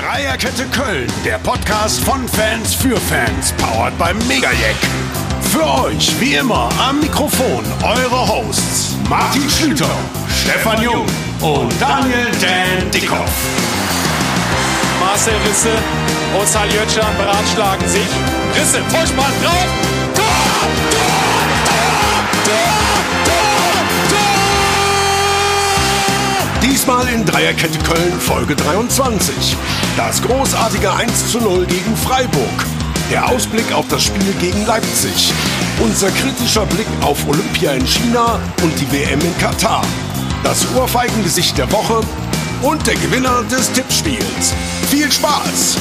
Dreierkette Köln, der Podcast von Fans für Fans, powered beim Megajack. Für euch, wie immer, am Mikrofon eure Hosts Martin Schlüter, Stefan Jung und Daniel Dan Dickhoff. Marcel Risse und Saljötschan beratschlagen sich. Risse, Vollspann drauf. Diesmal in Dreierkette Köln Folge 23. Das großartige 1 zu 0 gegen Freiburg. Der Ausblick auf das Spiel gegen Leipzig. Unser kritischer Blick auf Olympia in China und die WM in Katar. Das Ohrfeigengesicht der Woche und der Gewinner des Tippspiels. Viel Spaß!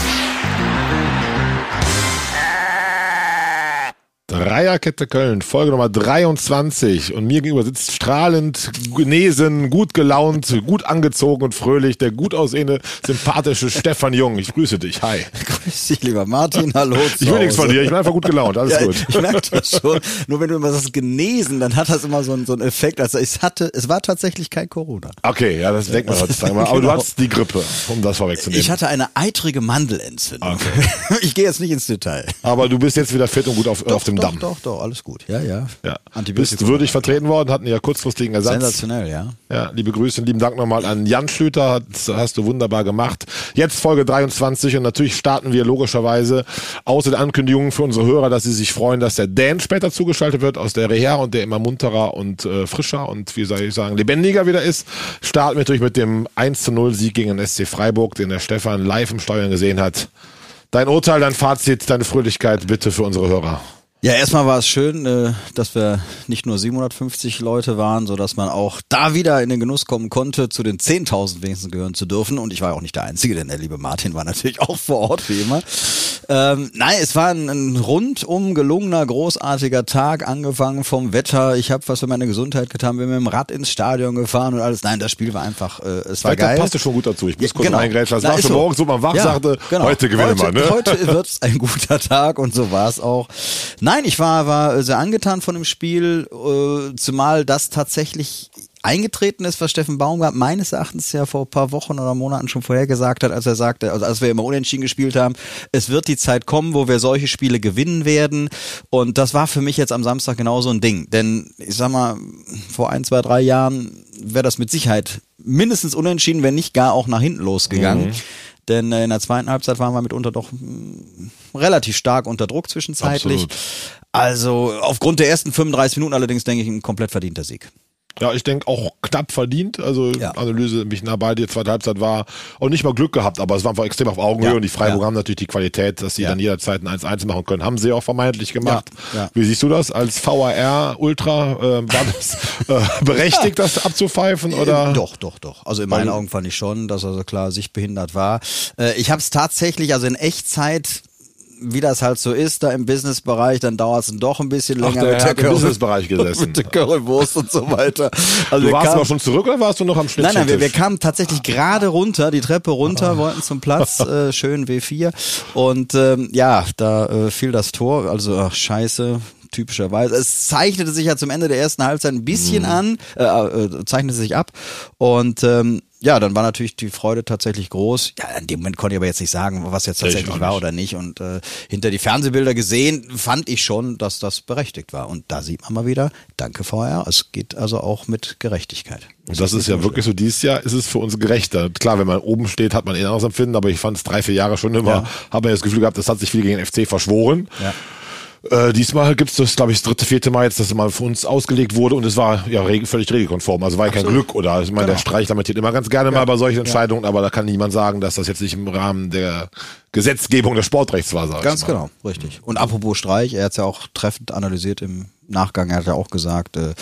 Dreierkette Köln, Folge Nummer 23. Und mir gegenüber sitzt strahlend, genesen, gut gelaunt, gut angezogen und fröhlich der gut aussehende, sympathische Stefan Jung. Ich grüße dich. Hi. Grüß dich, lieber Martin. Hallo. Ich will nichts von dir, ich bin einfach gut gelaunt. Alles ja, gut. Ich merke das schon. Nur wenn du immer sagst genesen, dann hat das immer so einen, so einen Effekt. Also es hatte, es war tatsächlich kein Corona. Okay, ja, das denkt man heutzutage mal. Aber du Genau. hattest die Grippe, um das vorwegzunehmen. Ich hatte eine eitrige Mandelentzündung. Ich gehe jetzt nicht ins Detail. Aber du bist jetzt wieder fit und gut auf, auf dem doch, Damm. Doch, doch, alles gut. Ja, ja. Ja. Bist würdig vertreten worden, hatten ja kurzfristigen Ersatz. Sensationell, ja. Ja, liebe Grüße und lieben Dank nochmal an Jan Schlüter. Das hast du wunderbar gemacht. Jetzt Folge 23 und natürlich starten wir logischerweise außer der Ankündigung für unsere Hörer, dass sie sich freuen, dass der Dan später zugeschaltet wird aus der Reha und der immer munterer und äh, frischer und wie soll ich sagen, lebendiger wieder ist. Starten wir natürlich mit dem 1 zu 0 Sieg gegen den SC Freiburg, den der Stefan live im Steuern gesehen hat. Dein Urteil, dein Fazit, deine Fröhlichkeit bitte für unsere Hörer. Ja, erstmal war es schön, äh, dass wir nicht nur 750 Leute waren, so dass man auch da wieder in den Genuss kommen konnte, zu den 10.000 wenigstens gehören zu dürfen. Und ich war auch nicht der Einzige, denn der liebe Martin war natürlich auch vor Ort, wie immer. Ähm, nein, es war ein, ein rundum gelungener, großartiger Tag, angefangen vom Wetter. Ich habe was für meine Gesundheit getan, bin mit dem Rad ins Stadion gefahren und alles. Nein, das Spiel war einfach, äh, es war Wetter geil. passte schon gut dazu. Ich muss Ja, kurz genau. reingrätschen. Das war schon so. morgens, wo man wach Ja, sagte, genau. heute gewinnen wir. heute, Ne? Heute wird's ein guter Tag und so war es auch. Nein, ich war, war sehr angetan von dem Spiel, äh, zumal das tatsächlich eingetreten ist, was Steffen Baumgart meines Erachtens ja vor ein paar Wochen oder Monaten schon vorher gesagt hat, als er sagte, also als wir immer unentschieden gespielt haben, es wird die Zeit kommen, wo wir solche Spiele gewinnen werden. Und das war für mich jetzt am Samstag genauso ein Ding. Denn ich sag mal, vor ein, zwei, drei Jahren wäre das mit Sicherheit mindestens unentschieden, wenn nicht gar auch nach hinten losgegangen. Denn äh, in der zweiten Halbzeit waren wir mitunter doch mh, relativ stark unter Druck zwischenzeitlich. Absolut. Also aufgrund der ersten 35 Minuten allerdings denke ich ein komplett verdienter Sieg. Ja, ich denke auch knapp verdient. Also Ja. Analyse mich nah bei dir. Zweite Halbzeit war auch nicht mal Glück gehabt, aber es war einfach extrem auf Augenhöhe Ja, und die Freiburger ja. haben natürlich die Qualität, dass sie dann jederzeit ein 1-1 machen können. Haben sie auch vermeintlich gemacht. Wie siehst du das als VAR Ultra? Äh, war das äh, berechtigt, das abzupfeifen oder? Äh, Doch, doch, doch. Also in meinen Augen fand ich schon, dass er so klar sichtbehindert war. Äh, ich habe es tatsächlich, also in Echtzeit, wie das halt so ist, da im Businessbereich, dann dauert es doch ein bisschen Ach, länger der mit hat im Businessbereich gesessen. mit der Currywurst und so weiter. Also Du warst kamen- aber schon zurück oder warst du noch am Schnitt? Nein, nein, wir, wir kamen tatsächlich gerade runter, die Treppe runter, wollten zum Platz, äh, schön W4. Und ähm, ja, da äh, fiel das Tor, also ach, scheiße. Typischerweise. Es zeichnete sich ja zum Ende der ersten Halbzeit ein bisschen an, äh, äh, zeichnete sich ab. Und ähm, ja, dann war natürlich die Freude tatsächlich groß. Ja, in dem Moment konnte ich aber jetzt nicht sagen, was jetzt Ich tatsächlich war nicht. oder nicht. Und äh, hinter die Fernsehbilder gesehen, fand ich schon, dass das berechtigt war. Und da sieht man mal wieder, danke VR, es geht also auch mit Gerechtigkeit. Und das ist ja wirklich so, dieses Jahr ist es für uns gerechter. Klar, wenn man oben steht, hat man eh ein anderes Empfinden, aber ich fand es drei, vier Jahre schon immer, Ja. habe mir das Gefühl gehabt, das hat sich viel gegen den FC verschworen. Ja. Äh, diesmal gibt's das, glaube ich, das dritte, vierte Mal jetzt, dass es mal für uns ausgelegt wurde und es war ja reg völlig regelkonform. Also war ja kein Glück oder ich meine, der Genau. Streich lamentiert immer ganz gerne mal bei solchen Entscheidungen, aber da kann niemand sagen, dass das jetzt nicht im Rahmen der Gesetzgebung des Sportrechts war, sag Ganz ich mal. genau, richtig. Und apropos Streich, er hat es ja auch treffend analysiert im Nachgang. Er hat ja auch gesagt, äh,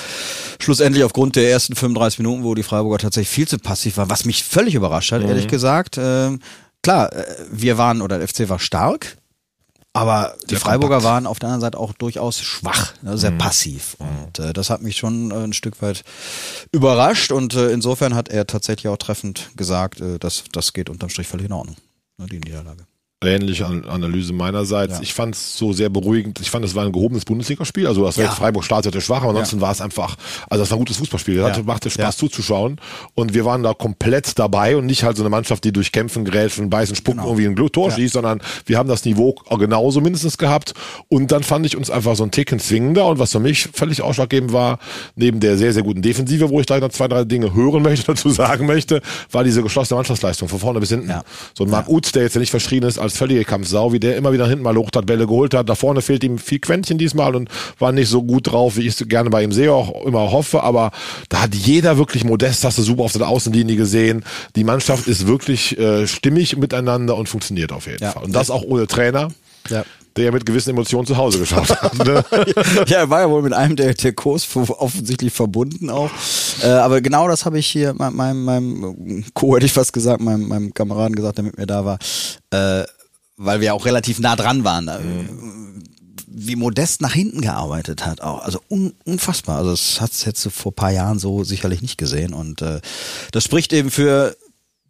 schlussendlich aufgrund der ersten 35 Minuten, wo die Freiburger tatsächlich viel zu passiv waren, was mich völlig überrascht hat, ehrlich gesagt. Äh, klar, wir waren, oder der FC war stark, aber die Freiburger kompakt. waren auf der anderen Seite auch durchaus schwach, ne, sehr passiv. Und äh, das hat mich schon äh, ein Stück weit überrascht. Und äh, insofern hat er tatsächlich auch treffend gesagt, äh, dass das geht unterm Strich völlig in Ordnung, ne, die Niederlage. Ähnliche An- Analyse meinerseits. Ja. Ich fand es so sehr beruhigend. Ich fand, es war ein gehobenes Bundesligaspiel. Also das Ja. Freiburg startete schwach, aber ansonsten war es einfach, also das war ein gutes Fußballspiel. Das Ja. machte Spaß Ja. zuzuschauen. Und wir waren da komplett dabei und nicht halt so eine Mannschaft, die durch Kämpfen, Grätschen, Beißen, Spucken Genau. irgendwie ein Tor schießt, sondern wir haben das Niveau genauso mindestens gehabt. Und dann fand ich uns einfach so einen Ticken zwingender. Und was für mich völlig ausschlaggebend war, neben der sehr, sehr guten Defensive, wo ich gleich noch zwei, drei Dinge hören möchte, dazu sagen möchte, war diese geschlossene Mannschaftsleistung von vorne bis hinten. Ja. So ein Marc Uth, der jetzt ja nicht verschrien ist als völlige Kampfsau, wie der immer wieder hinten mal hoch hat, Bälle geholt hat. Da vorne fehlt ihm viel Quäntchen diesmal und war nicht so gut drauf, wie ich es gerne bei ihm sehe, auch immer hoffe. Aber da hat jeder wirklich Modest, hast du super auf der Außenlinie gesehen. Die Mannschaft ist wirklich äh, stimmig miteinander und funktioniert auf jeden Ja. Fall. Und das auch ohne Trainer, Ja. der ja mit gewissen Emotionen zu Hause geschaut hat. Ne? ja, er war ja wohl mit einem der, der Kurs offensichtlich verbunden auch. Äh, aber genau das habe ich hier meinem, meinem, meinem Co, hätte ich fast gesagt, meinem, meinem Kameraden gesagt, der mit mir da war, äh, weil wir auch relativ nah dran waren. Da, Wie Modest nach hinten gearbeitet hat auch. Also un, unfassbar. Also das hat es jetzt vor paar Jahren so sicherlich nicht gesehen. Und äh, das spricht eben für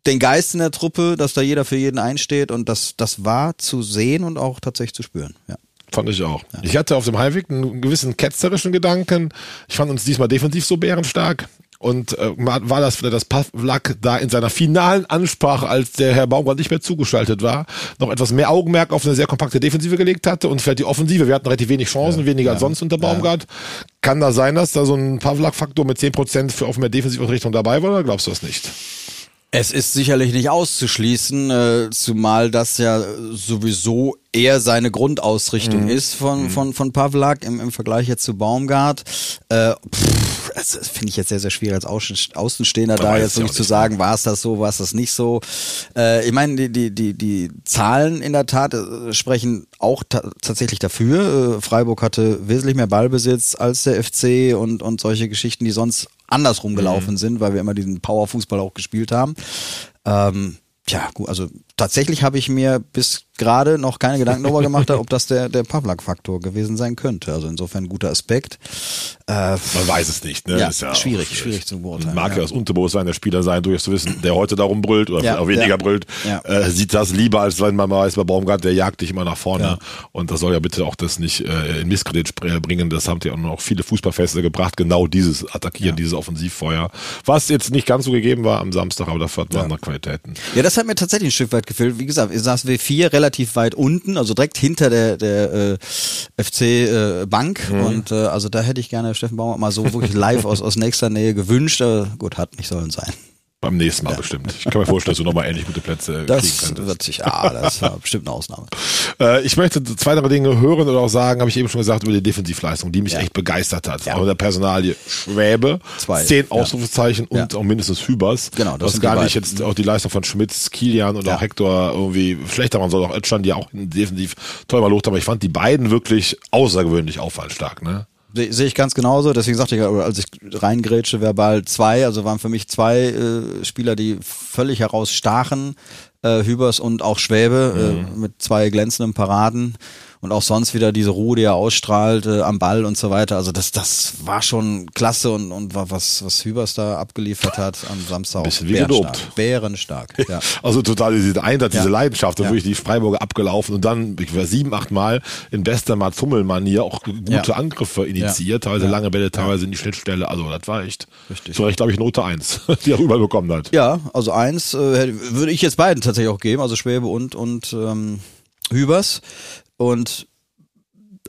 den Geist in der Truppe, dass da jeder für jeden einsteht und das, das war zu sehen und auch tatsächlich zu spüren. Ja. Fand ich auch. Ich hatte auf dem Heimweg einen gewissen ketzerischen Gedanken. Ich fand uns diesmal defensiv so bärenstark. Und äh, war das, dass Pavlak da in seiner finalen Ansprache, als der Herr Baumgart nicht mehr zugeschaltet war, noch etwas mehr Augenmerk auf eine sehr kompakte Defensive gelegt hatte und vielleicht die Offensive. Wir hatten relativ wenig Chancen, weniger als sonst unter Baumgart. Kann da sein, dass da so ein Pavlak-Faktor mit 10% für auf mehr Defensivausrichtung dabei war oder glaubst du das nicht? Es ist sicherlich nicht auszuschließen, äh, zumal das ja sowieso eher seine Grundausrichtung ist von, von, von Pavlak im, im Vergleich jetzt zu Baumgart. Äh, pff, das finde ich jetzt sehr, sehr schwierig als Außen- Außenstehender da weiß jetzt wirklich zu nicht, sagen, war es das so, war es das nicht so. Äh, ich meine, die, die, die, die Zahlen in der Tat äh, sprechen auch ta tatsächlich dafür. Äh, Freiburg hatte wesentlich mehr Ballbesitz als der FC und, und solche Geschichten, die sonst andersrum gelaufen sind, weil wir immer diesen Powerfußball auch gespielt haben. Ähm, Tja, gut, also tatsächlich habe ich mir bis gerade noch keine Gedanken darüber gemacht, ob das der, der Pavlak-Faktor gewesen sein könnte. Also insofern ein guter Aspekt. Äh, Man weiß es nicht. Ne? Ja, Ist schwierig, schwierig zu beurteilen, Mag ja, ja. das Unterbewusstsein der Spieler sein, durchaus zu wissen, der heute darum brüllt oder Ja, auch weniger ja. brüllt, Ja. äh, sieht das lieber, als wenn man weiß, bei Baumgart, der jagt dich immer nach vorne. Ja. Und das soll ja bitte auch das nicht äh, in Misskredit spr- bringen. Das haben ja auch noch viele Fußballfeste gebracht, genau dieses Attackieren, dieses Offensivfeuer. Was jetzt nicht ganz so gegeben war am Samstag, aber dafür hatten wir andere Qualitäten. Ja, das hat mir tatsächlich ein Stück weit gefehlt. Wie gesagt, ich saß W4 relativ weit unten, also direkt hinter der, der äh, FC äh, Bank. Mhm. Und äh, also da hätte ich gerne Steffen Bauer mal so wirklich live aus, aus nächster Nähe gewünscht. Aber gut, hat nicht sollen sein. Beim nächsten Mal bestimmt. Ich kann mir vorstellen, dass du nochmal ähnlich gute Plätze kriegen Das könntest. wird sich, ah, das war bestimmt eine Ausnahme. Äh, ich möchte zwei, drei Dinge hören oder auch sagen, habe ich eben schon gesagt, über die Defensivleistung, die mich Ja. echt begeistert hat. Ja. Auch in der Personalie Schwäbe, Zwei. zehn Ja. Ausrufezeichen und Ja. auch mindestens Hübers. Genau, das was sind gar nicht jetzt auch die Leistung von Schmitz, Kilian und Ja. auch Hector irgendwie schlechter machen soll. Auch Özcan, die auch defensiv toll mal locht, aber ich fand die beiden wirklich außergewöhnlich auffallstark. Ne? Se- Sehe ich ganz genauso, deswegen sagte ich, als ich reingrätsche, verbal zwei, also waren für mich zwei äh, Spieler, die völlig herausstachen, äh, Hübers und auch Schwäbe, äh, mit zwei glänzenden Paraden und auch sonst wieder diese Ruhe, die er ausstrahlt äh, am Ball und so weiter. Also das, das war schon klasse und, und war was, was Hübers da abgeliefert hat am Samstag. Bisschen wie bärenstark. gedopt. Bärenstark, ja. Also total diese Einsatz, Ja. diese Leidenschaft, und Ja. wirklich die Freiburger abgelaufen und dann ich war sieben, acht Mal in bester Mats Hummel-Manier auch gute Ja. Angriffe initiiert, teilweise lange Bälle, teilweise in die Schnittstelle. Also das war echt Richtig. zu Recht, glaube ich, Note eins, die er rüberbekommen hat. Ja, also eins äh, würde ich jetzt beiden tatsächlich auch geben, also Schwäbe und, und ähm, Hübers. Und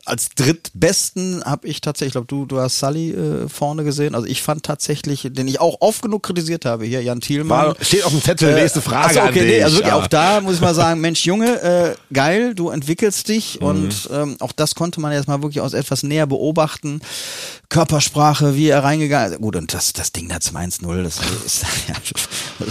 als drittbesten habe ich tatsächlich, ich glaube, du, du hast Sully äh, vorne gesehen. Also ich fand tatsächlich, den ich auch oft genug kritisiert habe, hier Jan Thielmann. War, steht auf dem Zettel, nächste Frage Achso, an okay, dich. nee, also wirklich Ja. auch da muss ich mal sagen, Mensch, Junge, äh, geil, du entwickelst dich Mhm. und ähm, auch das konnte man jetzt mal wirklich aus etwas näher beobachten. Körpersprache, wie er reingegangen ist. Gut, und das, das Ding da zum 1-0, das ist ja,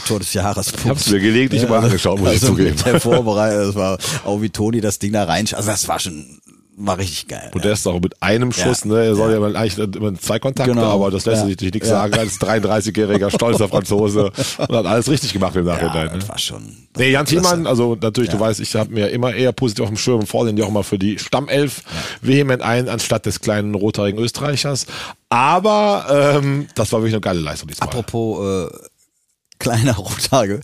Tor des Jahres. Ich hab's mir gelegentlich immer angeschaut, muss ich also zugeben. mit Der Vorbereitung, das war auch wie Toni das Ding da rein, also das war schon, war richtig geil. Und der ist auch mit einem Schuss, Ja. ne, er soll ja, Ja. mal eigentlich immer zwei Kontakte, Genau. aber das lässt Ja. sich nicht Ja. sagen, als 33-jähriger stolzer Franzose und hat alles richtig gemacht im ja, Nachhinein. das ne? war schon. Nee, Jan Thielmann, also natürlich, du Ja. weißt, ich habe mir immer eher positiv auf dem Schirm und fordere ihn ja auch mal für die Stammelf vehement ein, anstatt des kleinen rothaarigen Österreichers. Aber ähm, das war wirklich eine geile Leistung diesmal. Apropos äh, kleiner Rottage.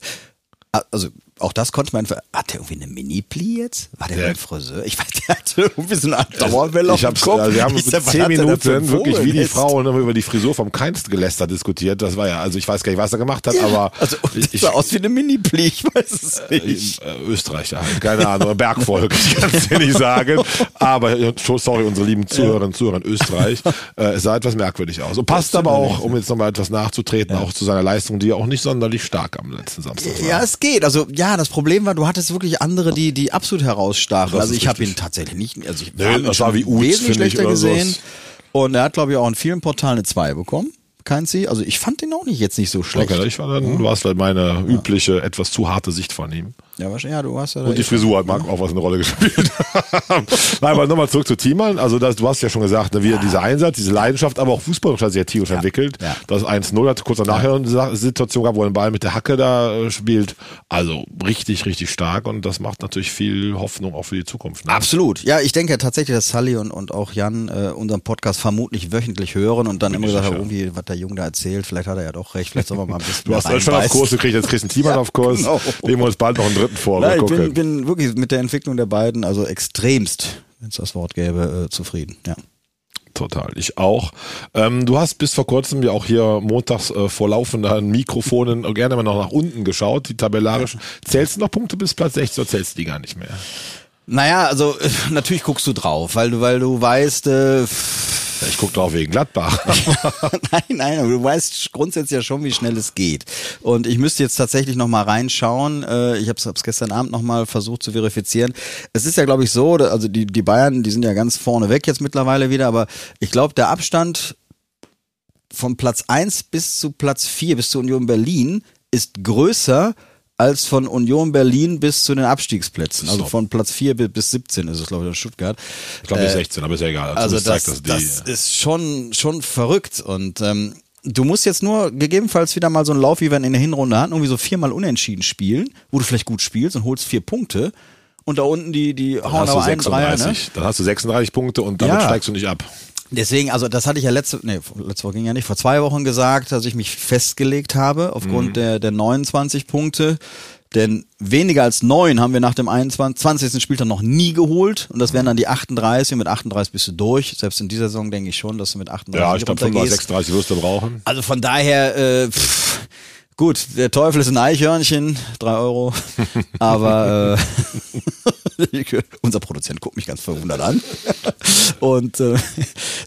Also auch das konnte man, hat der irgendwie eine Mini-Pli jetzt? War der beim Friseur? Ich weiß, der hatte irgendwie so eine Dauerwelle auf Ich dem Kopf. also wir haben Ich zehn ein Minuten wirklich wie die? Frauen haben wir über die Frisur vom Keinst gelästert diskutiert. Das war ja, also ich weiß gar nicht, was er gemacht hat, aber Also, das ich, sah aus wie eine Mini-Pli, ich weiß es nicht. äh, Österreicher halt, keine Ahnung, Bergvolk, ich kann es dir nicht sagen. Aber äh, sorry, unsere lieben Zuhörerinnen und Zuhörer in Österreich, äh, es sah etwas merkwürdig aus. Und passt aber auch, um jetzt nochmal etwas nachzutreten, auch zu seiner Leistung, die ja auch nicht sonderlich stark am letzten Samstag war. Ja, es geht. Also ja, das Problem war, du hattest wirklich andere, die die absolut herausstachen. Das also ich habe ihn tatsächlich nicht, also ich Nee, hab ihn schon wie Uth, wesentlich schlechter gesehen. sowas. Und er hat glaube ich auch in vielen Portalen eine 2 bekommen. Kein Sie. Also ich fand den auch nicht jetzt nicht so schlecht. Okay, ich war dann, war es halt meine übliche, etwas zu harte Sicht von ihm. Ja, wahrscheinlich, ja, du hast ja Und die Frisur hat mag auch was eine Rolle gespielt. Nein, aber nochmal zurück zu Thiemann. Also das, du hast ja schon gesagt, ne, wie er dieser Einsatz, diese Leidenschaft, aber auch fußballisch hat sich ja tierisch entwickelt. ja. Das 1-0 hat kurz danach ja. eine Situation gehabt, wo er den Ball mit der Hacke da äh, spielt. Also richtig, richtig stark und das macht natürlich viel Hoffnung auch für die Zukunft. Ne? Absolut. Ja, ich denke tatsächlich, dass Sally und, und auch Jan äh, unseren Podcast vermutlich wöchentlich hören und dann immer gesagt haben, irgendwie, was der Junge da erzählt, vielleicht hat er ja doch recht, vielleicht soll man mal ein bisschen Du hast schon auf. Kurs gekriegt, jetzt kriegst du einen Thiemann auf Kurs. genau. Nehmen wir uns bald noch einen dritten vor. Mal Nein, ich bin, bin wirklich mit der Entwicklung der beiden, also extremst, wenn es das Wort gäbe, äh, zufrieden. Ja. Total, ich auch. Ähm, du hast bis vor kurzem ja auch hier montags äh, vor laufenden Mikrofonen gerne mal noch nach unten geschaut, die tabellarischen. Zählst du noch Punkte bis Platz 16 oder zählst du die gar nicht mehr? Naja, also äh, natürlich guckst du drauf, weil du, weil du weißt, äh, ich gucke drauf wegen Gladbach. nein, nein, du weißt grundsätzlich ja schon, wie schnell es geht. Und ich müsste jetzt tatsächlich noch mal reinschauen. Äh, ich habe es gestern Abend noch mal versucht zu verifizieren. Es ist ja, glaube ich, so, also die, die Bayern, die sind ja ganz vorne weg jetzt mittlerweile wieder, aber ich glaube, der Abstand von Platz 1 bis zu Platz 4, bis zu Union Berlin, ist größer als von Union Berlin bis zu den Abstiegsplätzen. Also So. von Platz 4 bis, bis 17 ist es, glaube ich, in Stuttgart. Ich glaube Äh, 16, aber ist ja egal. also Zumindest das, zeigt das ist schon, schon verrückt. Und ähm, du musst jetzt nur gegebenenfalls wieder mal so einen Lauf, wie wir ihn in der Hinrunde hatten, irgendwie so viermal unentschieden spielen, wo du vielleicht gut spielst und holst vier Punkte. Und da unten die, die dann hauen hast du aber einen Dreier, ne? 36. Dann hast du 36 Punkte und damit Ja. steigst du nicht ab. Deswegen, also das hatte ich ja letzte, nee, letzte Woche ging ja nicht, vor zwei Wochen gesagt, dass ich mich festgelegt habe aufgrund Mhm. der, der 29 Punkte. Denn weniger als neun haben wir nach dem 21, 20. Spieltag noch nie geholt. Und das wären dann die 38. Und mit 38 bist du durch. Selbst in dieser Saison denke ich schon, dass du mit 38 Ja, ich glaube, 35, runtergehst. 36 wirst du brauchen. Also von daher, äh, pff, gut, der Teufel ist ein Eichhörnchen, drei Euro. Aber äh, unser Produzent guckt mich ganz verwundert an. Und äh,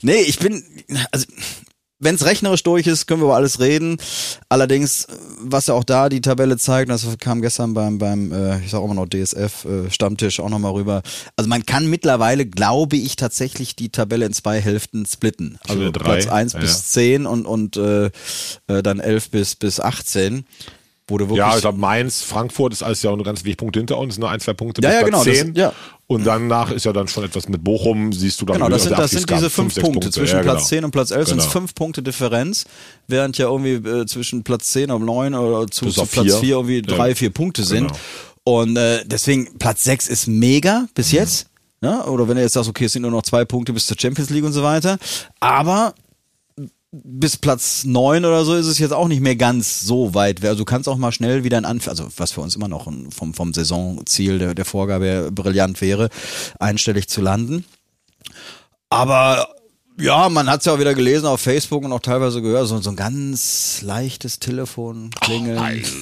nee, ich bin, also wenn es rechnerisch durch ist, können wir über alles reden. Allerdings, was ja auch da die Tabelle zeigt, das kam gestern beim, beim äh, ich sag auch immer noch DSF äh, Stammtisch auch nochmal rüber. Also man kann mittlerweile, glaube ich, tatsächlich die Tabelle in zwei Hälften splitten. Also drei, Platz 1 ja. bis 10 und, und äh, äh, dann 11 bis, bis 18. Wo du wirklich Ja, ich glaube, Mainz, Frankfurt ist alles ja auch nur ganz wenig Punkte hinter uns, nur ein, zwei Punkte Ja, bis ja, genau, das- 10. ja. Und danach ist ja dann schon etwas mit Bochum, siehst du, glaub Genau, das sind, also das sind diese fünf sechs Punkte. Zwischen Ja, Platz genau. 10 und Platz 11 sind es Genau. fünf Punkte Differenz, während ja irgendwie äh, zwischen Platz 10 und 9 oder zu, zu Platz vier. 4 irgendwie drei, vier Punkte sind. Genau. Und äh, deswegen, Platz 6 ist mega bis Mhm. jetzt. Ja? Oder wenn du jetzt sagst, okay, es sind nur noch zwei Punkte bis zur Champions League und so weiter. Aber bis Platz neun oder so ist es jetzt auch nicht mehr ganz so weit. Also du kannst auch mal schnell wieder ein Anf also was für uns immer noch ein, vom, vom Saisonziel der, der Vorgabe brillant wäre, einstellig zu landen. Aber ja, man hat es ja auch wieder gelesen auf Facebook und auch teilweise gehört, so, so ein ganz leichtes Telefon klingeln.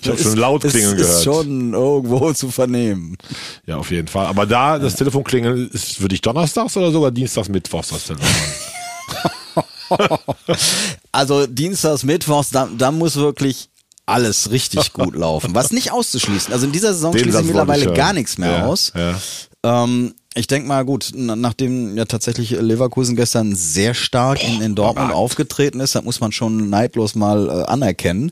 Ich habe schon laut klingeln ist, gehört. Ist schon irgendwo zu vernehmen. Ja, auf jeden Fall. Aber da, das Telefon klingeln, ist für dich donnerstags oder sogar dienstags, mittwochs das Telefon? Also Dienstags, Mittwochs, da, da muss wirklich alles richtig gut laufen. Was nicht auszuschließen. Also in dieser Saison Den schließe ich mittlerweile gar nichts mehr Ja, aus. ja. Ähm, ich denke mal, gut, na- nachdem ja tatsächlich Leverkusen gestern sehr stark in, in Dortmund Mann. aufgetreten ist, das muss man schon neidlos mal äh, anerkennen.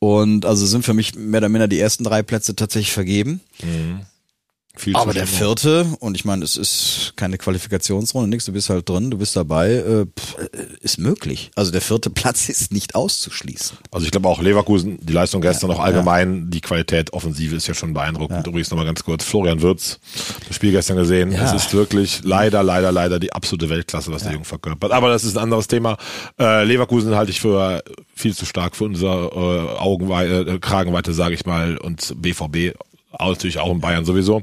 Und also sind für mich mehr oder minder die ersten drei Plätze tatsächlich vergeben. Viel Aber der vierte, und ich meine, es ist keine Qualifikationsrunde, nix, du bist halt drin, du bist dabei, äh, pff, äh, ist möglich. Also der vierte Platz ist nicht auszuschließen. Also ich glaube auch Leverkusen, die Leistung gestern auch allgemein, die Qualität Offensive ist ja schon beeindruckend. Übrigens nochmal ganz kurz, Florian Wirtz, das Spiel gestern gesehen. Ja. Es ist wirklich leider, leider, leider die absolute Weltklasse, was der Junge verkörpert. Aber das ist ein anderes Thema. Äh, Leverkusen halte ich für viel zu stark für unser äh, Augenweite, äh, Kragenweite, sage ich mal, und BVB natürlich auch in Bayern sowieso.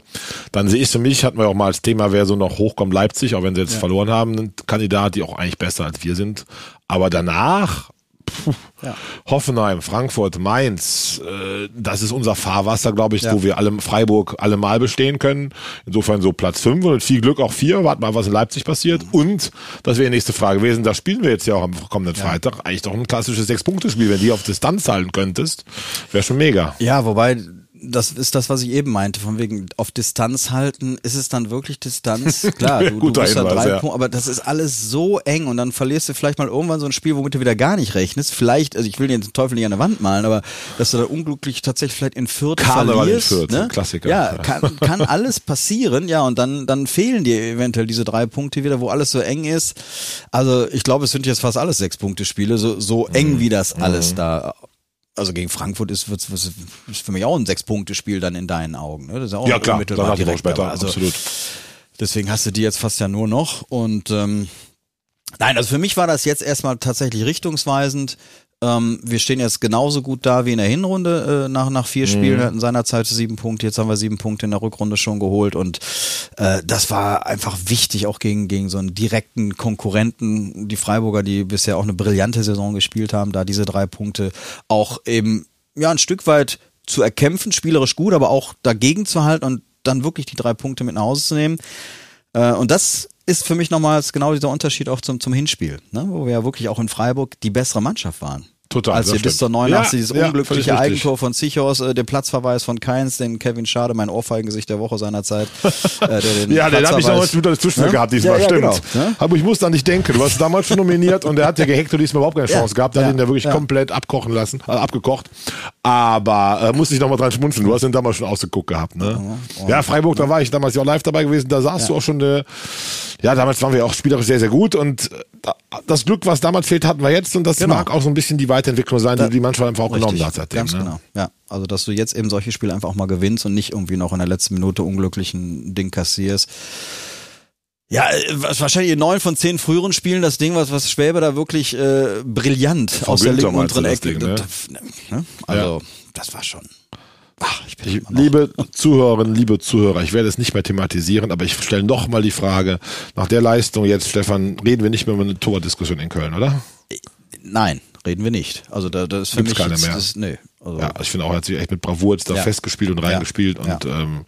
Dann sehe ich für mich, hatten wir auch mal als Thema, wer so noch hochkommt, Leipzig, auch wenn sie jetzt verloren haben, ein Kandidat, die auch eigentlich besser als wir sind. Aber danach, puh, Hoffenheim, Frankfurt, Mainz, äh, das ist unser Fahrwasser, glaube ich, Ja. wo wir alle Freiburg alle mal bestehen können. Insofern so Platz fünf und viel Glück auch vier. Warten mal, was in Leipzig passiert. Und das wäre die nächste Frage gewesen. Da spielen wir jetzt ja auch am kommenden Freitag. Eigentlich doch ein klassisches Sechs-Punkte-Spiel. Wenn die auf Distanz halten könntest, wäre schon mega. Ja, wobei, das ist das, was ich eben meinte, von wegen auf Distanz halten. Ist es dann wirklich Distanz? Klar, du, du bist da drei ja. Punkte, aber das ist alles so eng und dann verlierst du vielleicht mal irgendwann so ein Spiel, womit du wieder gar nicht rechnest. Vielleicht, also ich will den Teufel nicht an der Wand malen, aber dass du da unglücklich tatsächlich vielleicht in Fürth Karneval in verlierst. Fürth, ne? Klassiker. Ja, kann, kann alles passieren, ja, und dann, dann fehlen dir eventuell diese drei Punkte wieder, wo alles so eng ist. Also ich glaube, es sind jetzt fast alles sechs Punkte Spiele, so, so eng Mhm. wie das alles da also gegen Frankfurt ist, wird's, wird's, ist für mich auch ein Sechs-Punkte-Spiel dann in deinen Augen. Ne? Das ist ja auch Ja, klar, unmittelbar direkt später. Also absolut. deswegen hast du die jetzt fast ja nur noch. Und ähm, nein, also für mich war das jetzt erstmal tatsächlich richtungsweisend. Ähm, wir stehen jetzt genauso gut da wie in der Hinrunde äh, nach, nach vier Mhm. Spielen. Wir hatten seinerzeit sieben Punkte, jetzt haben wir sieben Punkte in der Rückrunde schon geholt. Und äh, das war einfach wichtig, auch gegen, gegen so einen direkten Konkurrenten, die Freiburger, die bisher auch eine brillante Saison gespielt haben, da diese drei Punkte auch eben ja ein Stück weit zu erkämpfen, spielerisch gut, aber auch dagegen zu halten und dann wirklich die drei Punkte mit nach Hause zu nehmen. Äh, und das ist für mich nochmals genau dieser Unterschied auch zum, zum Hinspiel, ne? wo wir ja wirklich auch in Freiburg die bessere Mannschaft waren. Total, Als wir bis zur 89 Ja, dieses ja, unglückliche. Eigentor von Zichos, äh, den Platzverweis von Keins, den Kevin Schade, mein Ohrfeigengesicht der Woche seinerzeit. Äh, der den Ja, den habe ich mal wieder zwischen Ne? gehabt diesmal, ja, stimmt. Genau, ne? Aber ich musste an dich denken. Du warst damals schon nominiert und der hat ja gehackt und diesmal überhaupt keine Chance gehabt. Ja, hat ihn ja wirklich komplett abkochen lassen, äh, abgekocht. Aber äh, musste ich noch mal dran schmunzeln. Du hast ihn damals schon ausgeguckt gehabt, ne? Ja, Freiburg, da war ich damals ja auch live dabei gewesen. Da saßt du auch schon eine, ja, damals waren wir auch spielerisch sehr, sehr gut und äh, das Glück, was damals fehlt, hatten wir jetzt und das Genau. mag auch so ein bisschen die Weiterentwicklung sein, die die Mannschaft einfach auch genommen Richtig, hat seitdem. Ganz ne? genau. Ja, also dass du jetzt eben solche Spiele einfach auch mal gewinnst und nicht irgendwie noch in der letzten Minute unglücklichen Ding kassierst. Ja, äh, wahrscheinlich in neun von zehn früheren Spielen das Ding, was, was Schwäbe da wirklich äh, brillant aus der Günther linken meinst du unteren Ecke. Ding, ne? ne? Also, das war schon. Ach, ich liebe Zuhörerinnen, liebe Zuhörer, ich werde es nicht mehr thematisieren, aber ich stelle noch mal die Frage, nach der Leistung jetzt, Stefan, reden wir nicht mehr über eine Torwart-Diskussion in Köln, oder? Nein, reden wir nicht. Also da, das ist für Gibt's mich keine jetzt, mehr. Das, nee, also, Ja, ich finde auch, er hat sich echt mit Bravour jetzt da Ja. festgespielt und Ja. reingespielt Ja. und ähm,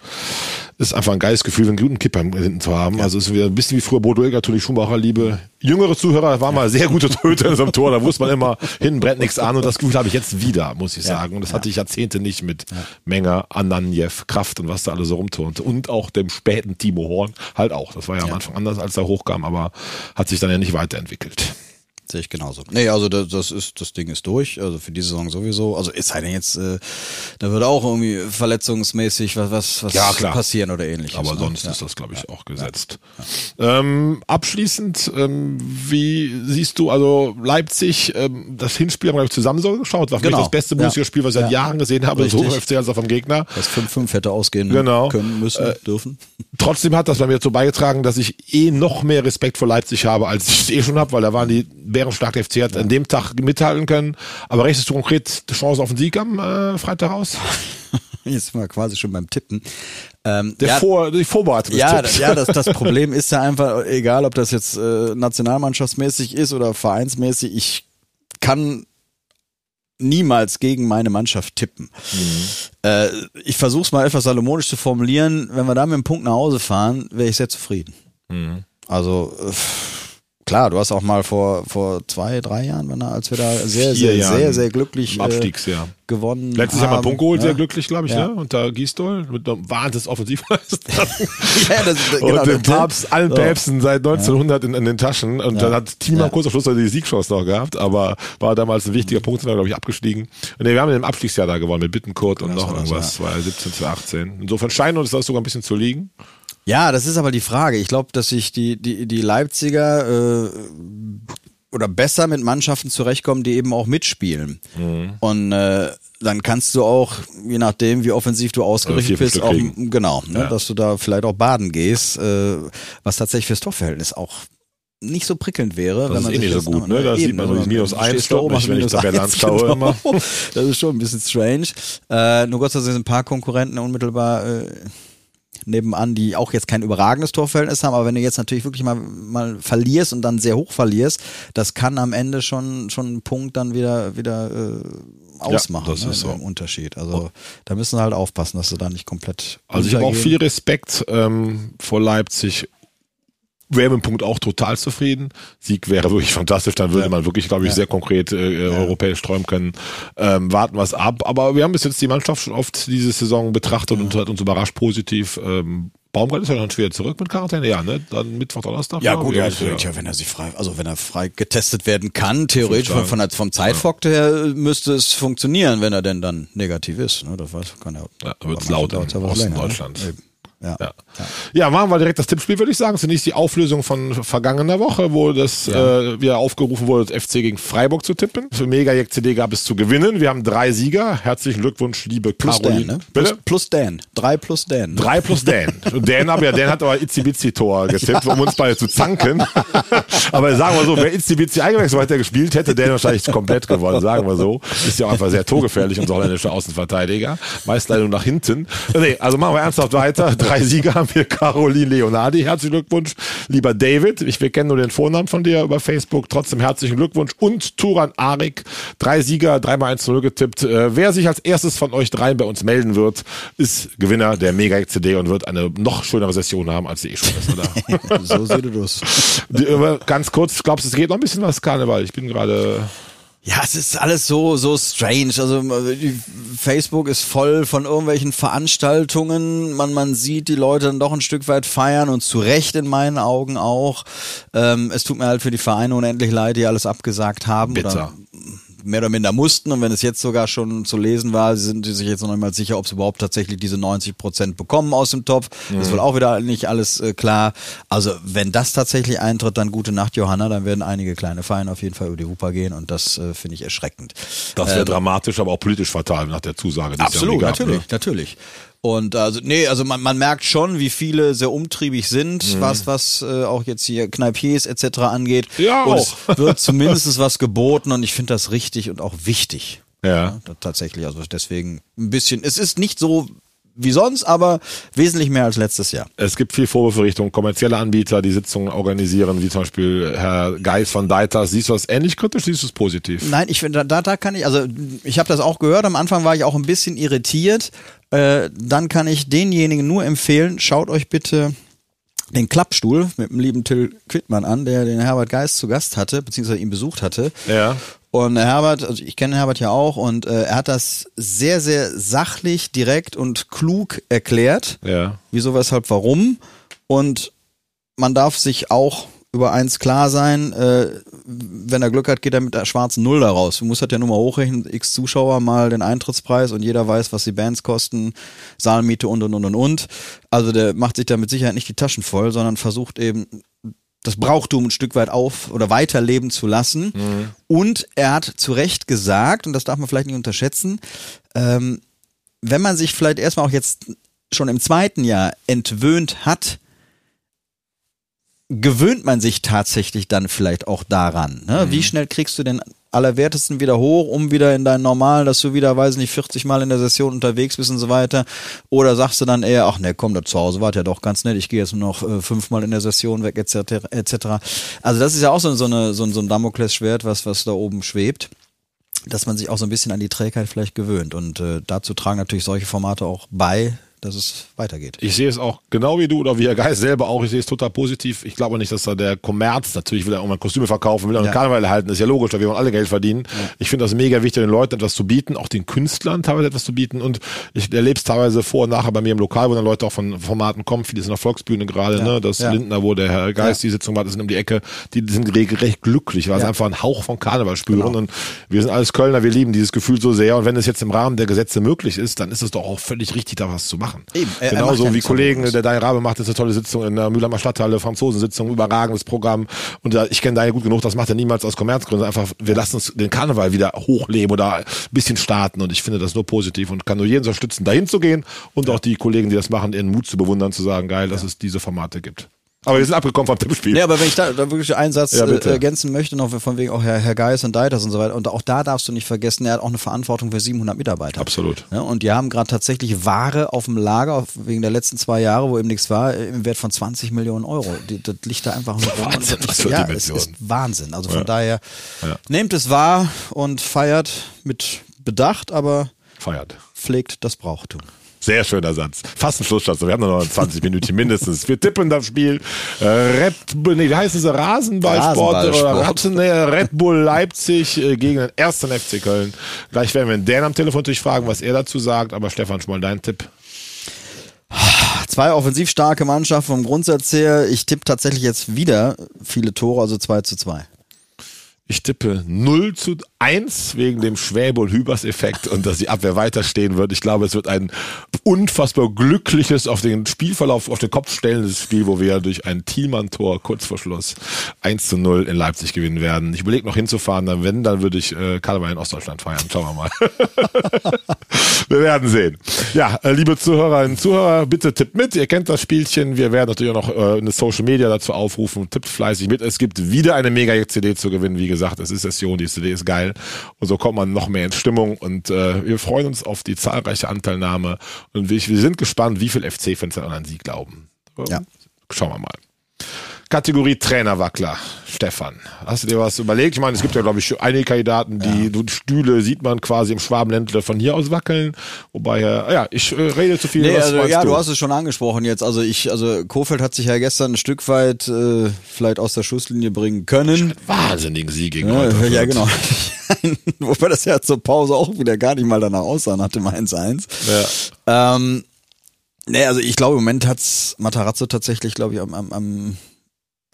ist einfach ein geiles Gefühl, einen guten Kipper hinten zu haben. Also ist wieder ein bisschen wie früher Bodo Ilger, natürlich Schumacher, liebe jüngere Zuhörer, war mal sehr gute Torhüter in so einem Tor, da wusste man immer, hinten brennt nichts an und das Gefühl habe ich jetzt wieder, muss ich Ja. sagen. Und das hatte ich Jahrzehnte nicht mit Menger, Ananjev, Kraft und was da alles so rumturnte. Und auch dem späten Timo Horn halt auch. Das war ja am Ja. Anfang anders, als er hochkam, aber hat sich dann ja nicht weiterentwickelt. Sehe ich genauso. Nee, also das, das ist, das Ding ist durch, also für diese Saison sowieso. Also ist halt jetzt, äh, da würde auch irgendwie verletzungsmäßig was, was, was Ja, klar. passieren oder ähnliches. Aber ne? sonst ja. ist das, glaube ich, auch gesetzt. Ähm, abschließend, ähm, wie siehst du, also Leipzig, ähm, das Hinspiel haben wir, glaube ich, zusammen so geschaut. War für Genau. mich das beste. Bundesliga-Spiel, was ich seit Ja. Jahren gesehen habe, Richtig. so FC als auch vom Gegner. Das 5-5 hätte ausgehen Genau. können, müssen, dürfen. Trotzdem hat das bei mir dazu beigetragen, dass ich eh noch mehr Respekt vor Leipzig habe, als ich es eh schon habe, weil da waren die bärenstark der FC hat an dem Tag mithalten können. Aber rechnest du konkret die Chance auf den Sieg am äh, Freitag raus? Jetzt sind wir quasi schon beim Tippen. Ähm, Der ja, Vor, die Vorbereitung ja, Tipps. ja das, das Problem ist ja einfach, egal ob das jetzt äh, nationalmannschaftsmäßig ist oder vereinsmäßig, ich kann niemals gegen meine Mannschaft tippen. Äh, ich versuche es mal etwas salomonisch zu formulieren. Wenn wir da mit einem Punkt nach Hause fahren, wäre ich sehr zufrieden. Also äh, klar, du hast auch mal vor, vor zwei, drei Jahren, wenn er- als wir da sehr, sehr, Jahren sehr, sehr glücklich im äh, Abstiegsjahr. gewonnen Letztes Jahr mal haben. Punkt geholt, ja. sehr glücklich, glaube ich, Ja. ne? Unter Gisdol mit einem wahnsinns Offensivleistung. Ja, das, genau, und den Papst, allen So. Päpsten seit 1900 in, in den Taschen. Und dann hat Ja. kurz am Schluss die Siegchance noch gehabt, aber war damals ein wichtiger Punkt, sind wir, glaube ich, abgestiegen. Und nee, wir haben im Abstiegsjahr da gewonnen mit Bittenkurt und noch irgendwas, 2017, 2018. Insofern scheint uns das sogar ein bisschen zu liegen. Ja, das ist aber die Frage. Ich glaube, dass sich die, die, die Leipziger äh, oder besser mit Mannschaften zurechtkommen, die eben auch mitspielen. Mhm. Und äh, dann kannst du auch, je nachdem, wie offensiv du ausgerichtet bist, auch genau, ne, Ja. dass du da vielleicht auch baden gehst, äh, was tatsächlich fürs Torverhältnis auch nicht so prickelnd wäre. Das wenn ist man eh sich nicht so gut, ne? Da sieht man so also Minus eins, stehst da glaub oben, ich, wenn ich eins, anschaue genau. immer. Das ist schon ein bisschen strange. Äh, nur Gott sei Dank sind ein paar Konkurrenten unmittelbar äh, nebenan, die auch jetzt kein überragendes Torverhältnis haben, aber wenn du jetzt natürlich wirklich mal, mal verlierst und dann sehr hoch verlierst, das kann am Ende schon, schon einen Punkt dann wieder, wieder äh, ausmachen, das ne, ist so. im Unterschied. Also da müssen sie halt aufpassen, dass sie da nicht komplett Also ich habe auch viel Respekt ähm, vor Leipzig. Wäre mit dem Punkt auch total zufrieden. Sieg wäre wirklich fantastisch. Dann würde man wirklich, glaube ich, Ja. sehr konkret äh, europäisch träumen können. Ähm, warten wir es ab. Aber wir haben bis jetzt die Mannschaft schon oft diese Saison betrachtet und hat uns überrascht positiv. Ähm, Baumgart ist ja dann wieder zurück mit Quarantäne. Ja, ne? Dann Mittwoch, Donnerstag. Ja gut, ja, ja, wenn er sich frei, also wenn er frei getestet werden kann, theoretisch von, von der, vom Zeitfaktor her müsste es funktionieren, wenn er denn dann negativ ist. Ne? Das weiß, kann er. Ja, da wird's aber laut im ja Osten länger, ne? Ja. Ja. ja, machen wir direkt das Tippspiel, würde ich sagen. Zunächst die Auflösung von vergangener Woche, wo das äh, wieder aufgerufen wurde, das FC gegen Freiburg zu tippen. Für Mega Jack CD gab es zu gewinnen. Wir haben drei Sieger. Herzlichen Glückwunsch, liebe Plus Caroline. Dan, ne? Bitte? Plus, plus Dan. Drei plus Dan. Drei plus Dan. Dan, aber, ja, Dan hat aber Itzi-Bitzi-Tor getippt, um uns beide zu zanken. aber sagen wir so, wer Itzi-Bitzi eingewechselt weiter gespielt, hätte Dan wahrscheinlich komplett gewonnen, sagen wir so. Ist ja auch einfach sehr torgefährlich, unser holländischer Außenverteidiger. Meist leider nur nach hinten. Nee, also machen wir ernsthaft weiter. Drei Sieger haben wir Caroline Leonardi. Herzlichen Glückwunsch. Lieber David, ich, wir kennen nur den Vornamen von dir über Facebook. Trotzdem herzlichen Glückwunsch. Und Turan Arik. Drei Sieger, dreimal 1-0 getippt. Äh, wer sich als erstes von euch dreien bei uns melden wird, ist Gewinner der Mega-CD und wird eine noch schönere Session haben, als sie eh schon ist, oder? so sieht das. Die, äh, Ganz kurz, glaubst du, es geht noch ein bisschen was Karneval? Ich bin gerade. Ja, es ist alles so, so strange. Also Facebook ist voll von irgendwelchen Veranstaltungen. Man, man sieht die Leute dann doch ein Stück weit feiern und zu Recht in meinen Augen auch. Ähm, es tut mir halt für die Vereine unendlich leid, die alles abgesagt haben. Bitter. Oder mehr oder minder mussten und wenn es jetzt sogar schon zu lesen war, sind sie sich jetzt noch nicht mal sicher, ob sie überhaupt tatsächlich diese 90 Prozent bekommen aus dem Topf. Das ist wohl auch wieder nicht alles äh, klar. Also wenn das tatsächlich eintritt, dann gute Nacht, Johanna, dann werden einige kleine Vereine auf jeden Fall über die Wupper gehen und das äh, finde ich erschreckend. Das wäre dramatisch, aber auch politisch fatal nach der Zusage. die Absolut, natürlich, ne? natürlich. Und also nee, also man, man merkt schon, wie viele sehr umtriebig sind, Mhm. was was äh, auch jetzt hier Kneipiers etc. angeht. Ja, und auch. es wird zumindest was geboten und ich finde das richtig und auch wichtig. Ja. Ja, tatsächlich, also deswegen ein bisschen. Es ist nicht so wie sonst, aber wesentlich mehr als letztes Jahr. Es gibt viel Vorwürfe Richtung kommerzielle Anbieter, die Sitzungen organisieren, wie zum Beispiel Herr Geis von Deitas. Siehst du das ähnlich kritisch, siehst du es positiv? Nein, ich finde, da, da kann ich, also ich habe das auch gehört, am Anfang war ich auch ein bisschen irritiert. Äh, dann kann ich denjenigen nur empfehlen, schaut euch bitte den Klappstuhl mit dem lieben Till Quittmann an, der den Herbert Geist zu Gast hatte, beziehungsweise ihn besucht hatte. Ja. Und Herbert, also ich kenne Herbert ja auch, und äh, er hat das sehr, sehr sachlich, direkt und klug erklärt. Ja. Wieso, weshalb, warum. Und man darf sich auch über eins klar sein, äh, wenn er Glück hat, geht er mit der schwarzen Null da raus. Du musst halt ja nur mal hochrechnen, x Zuschauer mal den Eintrittspreis und jeder weiß, was die Bands kosten, Saalmiete und und und und und. Also der macht sich da mit Sicherheit nicht die Taschen voll, sondern versucht eben das Brauchtum ein Stück weit auf oder weiterleben zu lassen. Und er hat zu Recht gesagt, und das darf man vielleicht nicht unterschätzen, ähm, wenn man sich vielleicht erstmal auch jetzt schon im zweiten Jahr entwöhnt hat, gewöhnt man sich tatsächlich dann vielleicht auch daran. Ne? Wie schnell kriegst du den Allerwertesten wieder hoch, um wieder in dein Normal, dass du wieder, weiß nicht, 40 Mal in der Session unterwegs bist und so weiter? Oder sagst du dann eher, ach ne, komm, da zu Hause war ja doch ganz nett, ich gehe jetzt nur noch äh, fünfmal in der Session weg, etc. etc. Also das ist ja auch so, so, eine, so, ein- so ein Damoklesschwert, was, was da oben schwebt dass man sich auch so ein bisschen an die Trägheit vielleicht gewöhnt. Und äh, dazu tragen natürlich solche Formate auch bei, dass es weitergeht. Ich sehe es auch genau wie du oder wie Herr Geist selber auch. Ich sehe es total positiv. Ich glaube nicht, dass da der Kommerz natürlich will er irgendwann Kostüme verkaufen, will er einen Ja. Karneval erhalten. Das ist ja logisch, da wir wollen alle Geld verdienen. Ich finde das mega wichtig, den Leuten etwas zu bieten, auch den Künstlern teilweise etwas zu bieten. Und ich erlebe es teilweise vor und nachher bei mir im Lokal, wo dann Leute auch von Formaten kommen. Viele sind auf Volksbühne gerade, Ja. ne? Das Ja. Lindner, wo der Herr Geist die Sitzung macht, ist um die Ecke. Die sind regelrecht glücklich, weil sie Ja. einfach einen Hauch von Karneval spüren. Genau. Und wir sind alles Kölner, wir lieben dieses Gefühl so sehr. Und wenn es jetzt im Rahmen der Gesetze möglich ist, dann ist es doch auch völlig richtig, da was zu machen. Eben. Er- er Genauso ja wie Kollegen, der Daniel Rabe macht jetzt eine tolle Sitzung in der Mühlheimer Stadthalle, Franzosensitzung, überragendes Programm. Und da, ich kenne Daniel gut genug, das macht er niemals aus Kommerzgründen. Einfach, wir lassen uns den Karneval wieder hochleben oder ein bisschen starten. Und ich finde das nur positiv und kann nur jeden unterstützen, dahin zu gehen und auch die Kollegen, die das machen, ihren Mut zu bewundern, zu sagen, geil, dass es diese Formate gibt. Aber wir sind abgekommen vom Tippspiel. Ja, aber wenn ich da, da wirklich einen Satz Ja, äh, ergänzen möchte, noch von wegen auch Herr, Herr Geis und Deiters und so weiter, und auch da darfst du nicht vergessen, er hat auch eine Verantwortung für 700 Mitarbeiter. Absolut. Ja, und die haben gerade tatsächlich Ware auf dem Lager, auf, wegen der letzten zwei Jahre, wo eben nichts war, im Wert von 20 Millionen Euro. Die, das liegt da einfach nur rum. Wahnsinn, Und- was für Ja, es Dimensionen. ist Wahnsinn. Also von Ja. daher, Ja. nehmt es wahr und feiert mit Bedacht, aber Feiert. pflegt das Brauchtum. Sehr schöner Satz. Fast ein Schlusssatz. Wir haben noch 20 Minuten mindestens. Wir tippen das Spiel. Äh, Red, nee, wie heißt es? Rasenballsport, Rasenballsport. oder Red, nee, Red Bull Leipzig äh, gegen den ersten FC Köln. Gleich werden wir den Dan am Telefon natürlich fragen, was er dazu sagt. Aber Stefan, schon mal dein Tipp. Zwei offensiv starke Mannschaften vom Grundsatz her. Ich tippe tatsächlich jetzt wieder viele Tore, also 2 zu 2. Ich tippe 0 zu 1 wegen dem Schwäbe- und Hübers-Effekt und dass die Abwehr weiterstehen wird. Ich glaube, es wird ein unfassbar glückliches auf den Spielverlauf, auf den Kopf stellendes Spiel, wo wir durch ein Thielmann-Tor kurz vor Schluss 1 zu 0 in Leipzig gewinnen werden. Ich überlege noch hinzufahren, dann wenn, dann würde ich äh, Karneval in Ostdeutschland feiern. Schauen wir mal. wir werden sehen. Ja, äh, liebe Zuhörerinnen und Zuhörer, bitte tippt mit. Ihr kennt das Spielchen. Wir werden natürlich auch noch äh, eine Social Media dazu aufrufen. Tippt fleißig mit. Es gibt wieder eine Mega-CD zu gewinnen. Wie gesagt, es ist Session, die CD ist geil. Und so kommt man noch mehr in Stimmung. Und äh, wir freuen uns auf die zahlreiche Anteilnahme. Und wir, wir sind gespannt, wie viel FC-Fans an einen Sieg glauben. Ja. Schauen wir mal. Kategorie Trainerwackler. Stefan, hast du dir was überlegt? Ich meine, es gibt ja, glaube ich, einige Kandidaten, die die Stühle sieht man quasi im Schwabenländle von hier aus wackeln. Wobei, äh, ja, ich äh, rede zu viel. Nee, also, ja, du? du hast es schon angesprochen jetzt. Also ich, also Kofeld hat sich ja gestern ein Stück weit äh, vielleicht aus der Schusslinie bringen können. Wahnsinnigen Sieg gegen Ja, ja, genau. Wobei das ja zur Pause auch wieder gar nicht mal danach aussah nach dem 1-1. Ja. Ähm, nee, also ich glaube, im Moment hat's Matarazzo tatsächlich, glaube ich, am, am, am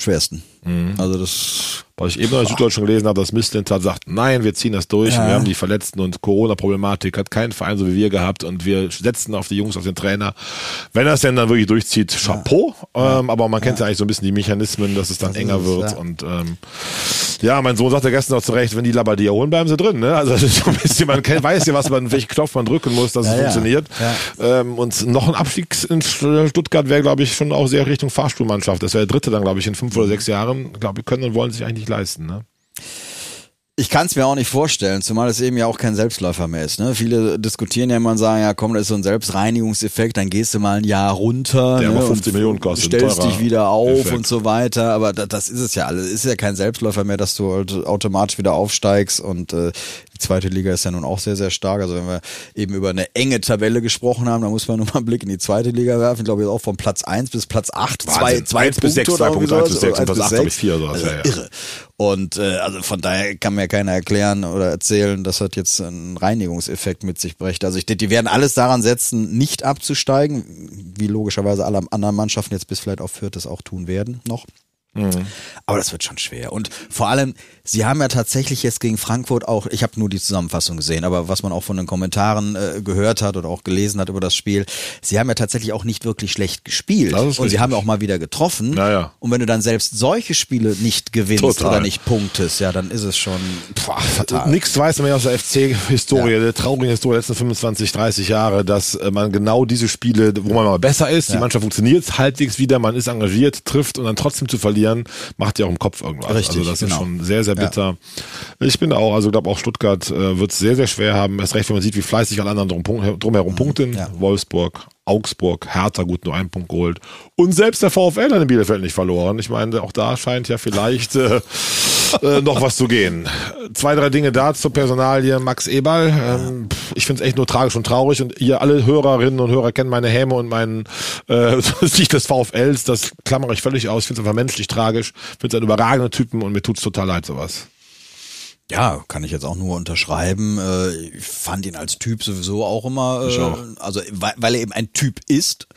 schwersten. Mhm. Also das Weil ich eben noch in Süddeutschland gelesen habe, dass Misslintat sagt, nein, wir ziehen das durch. Ja. Wir haben die Verletzten und Corona-Problematik, hat kein Verein so wie wir gehabt und wir setzen auf die Jungs, auf den Trainer. Wenn es denn dann wirklich durchzieht, Chapeau. Ähm, aber man kennt ja. eigentlich so ein bisschen die Mechanismen, dass es dann Das enger es, wird. ja. Und ähm, ja, mein Sohn sagte gestern auch zu Recht, wenn die Labadia holen, bleiben sie drin. Ne? Also das ist so ein bisschen, man kennt, weiß ja, was man, welchen Knopf man drücken muss, dass es Ja, ja. funktioniert. Ja. Ähm, und noch ein Abstieg in Stuttgart wäre, glaube ich, schon auch sehr Richtung Fahrstuhlmannschaft. Das wäre der dritte dann, glaube ich, in fünf oder sechs Jahren. Ich glaube, können und wollen sich eigentlich leisten. Ne? Ich kann es mir auch nicht vorstellen, zumal es eben ja auch kein Selbstläufer mehr ist. Ne? Viele diskutieren ja immer und sagen, ja komm, das ist so ein Selbstreinigungseffekt, dann gehst du mal ein Jahr runter Der ne, aber 50 und Millionen kostet, stellst dich wieder auf Effekt. und so weiter. Aber da, das ist es ja alles. Es ist ja kein Selbstläufer mehr, dass du halt automatisch wieder aufsteigst und äh, die zweite Liga ist ja nun auch sehr, sehr stark. Also wenn wir eben über eine enge Tabelle gesprochen haben, dann muss man nur mal einen Blick in die zweite Liga werfen. Ich glaube jetzt auch von Platz 1 bis Platz 8, zwei, Wahnsinn. zwei bis sechs, Punkte zwei oder irgendwie Punkte, eins bis sowas. sechs und Oder Platz eins acht, bis glaube ich, sechs. vier oder was, Also ja, ja. irre. Und äh, also von daher kann mir keiner erklären oder erzählen, dass das jetzt einen Reinigungseffekt mit sich brächte. Also ich denke, die werden alles daran setzen, nicht abzusteigen, wie logischerweise alle anderen Mannschaften jetzt bis vielleicht auf Fürth das auch tun werden noch. Aber das wird schon schwer. Und vor allem, sie haben ja tatsächlich jetzt gegen Frankfurt auch, ich habe nur die Zusammenfassung gesehen, aber was man auch von den Kommentaren äh, gehört hat oder auch gelesen hat über das Spiel, sie haben ja tatsächlich auch nicht wirklich schlecht gespielt. Und sie richtig. haben auch mal wieder getroffen. Ja, ja. Und wenn du dann selbst solche Spiele nicht gewinnst Total. oder nicht punktest, ja, dann ist es schon boah, fatal. Nichts weiß man ja aus der FC-Historie, der traurigen Historie der letzten 25, 30 Jahre, dass äh, man genau diese Spiele, wo man mal besser ist, die Mannschaft funktioniert halbwegs wieder, man ist engagiert, trifft und dann trotzdem zu verlieren, macht ja auch im Kopf irgendwas. Richtig, also das genau. ist schon sehr, sehr bitter. Ich bin auch, also glaube auch Stuttgart äh, wird es sehr, sehr schwer haben. Erst recht, wenn man sieht, wie fleißig alle anderen drum, drumherum punkten. Mhm. Ja. Wolfsburg, Augsburg, Hertha gut nur einen Punkt geholt. Und selbst der VfL hat in Bielefeld nicht verloren. Ich meine, auch da scheint ja vielleicht äh, äh, noch was zu gehen. Zwei, drei Dinge da zur Personalie Max Eberl. Ähm, ich finde es echt nur tragisch und traurig und ihr alle Hörerinnen und Hörer kennen meine Häme und meinen äh, Sicht des VfLs. Das klammere ich völlig aus. Ich finde es einfach menschlich tragisch. Ich finde es ein überragender Typen und mir tut's total leid sowas. Ja, kann ich jetzt auch nur unterschreiben. Äh, Ich fand ihn als Typ sowieso auch immer, äh, also weil, weil er eben ein Typ ist.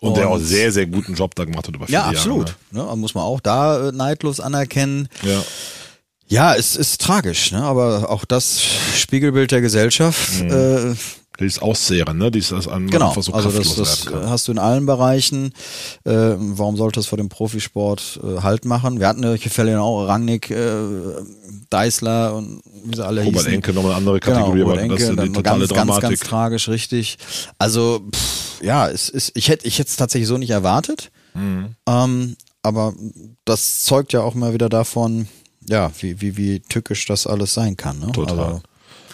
Und, der auch sehr, sehr guten Job da gemacht hat über viele Ja, absolut. Jahre. Ne? Muss man auch da äh, neidlos anerkennen. Ne? Ja. Ja, es ist tragisch, ne? aber auch das Spiegelbild der Gesellschaft. Äh, Die ist Ausseherin, ne? Die ist das an genau, so also das, das hast du in allen Bereichen. Äh, warum sollte es vor dem Profisport äh, Halt machen? Wir hatten solche Fälle ja auch, Rangnick, äh, Deißler und wie sie alle Robert hießen. Enke nochmal eine andere Genau, Kategorie, Robert aber das Enke, ist die dann totale ganz, ganz, Dramatik. ganz tragisch, richtig. Also, pff, ja, es ist, ich hätte, ich es tatsächlich so nicht erwartet. Mhm. Ähm, aber das zeugt ja auch mal wieder davon, ja, wie, wie, wie tückisch das alles sein kann. Ne? Total. Also,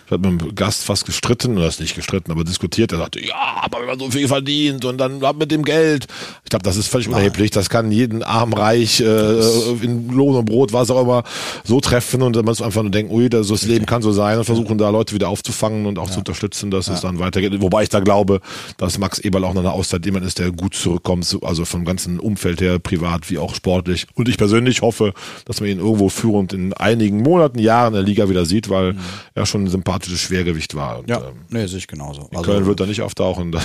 Ich habe mit dem Gast fast gestritten, oder ist nicht gestritten, aber diskutiert. Er sagte, ja, aber wenn man so viel verdient und dann mit dem Geld. Ich glaube, das ist völlig unerheblich. Das kann jeden arm, reich, äh, in Lohn und Brot, was auch immer, so treffen und dann muss man einfach nur denken, ui, das, das Leben kann so sein und versuchen da Leute wieder aufzufangen und auch zu unterstützen, dass es dann weitergeht. Wobei ich da glaube, dass Max Eberl auch nach einer Auszeit jemand ist, der gut zurückkommt, so- also vom ganzen Umfeld her, privat wie auch sportlich. Und ich persönlich hoffe, dass man ihn irgendwo führend in einigen Monaten, Jahren in der Liga wieder sieht, weil er schon ein sympathisches Schwergewicht war. Und, ja, ähm, nee, sehe ich genauso. Also, Köln wird da nicht auftauchen.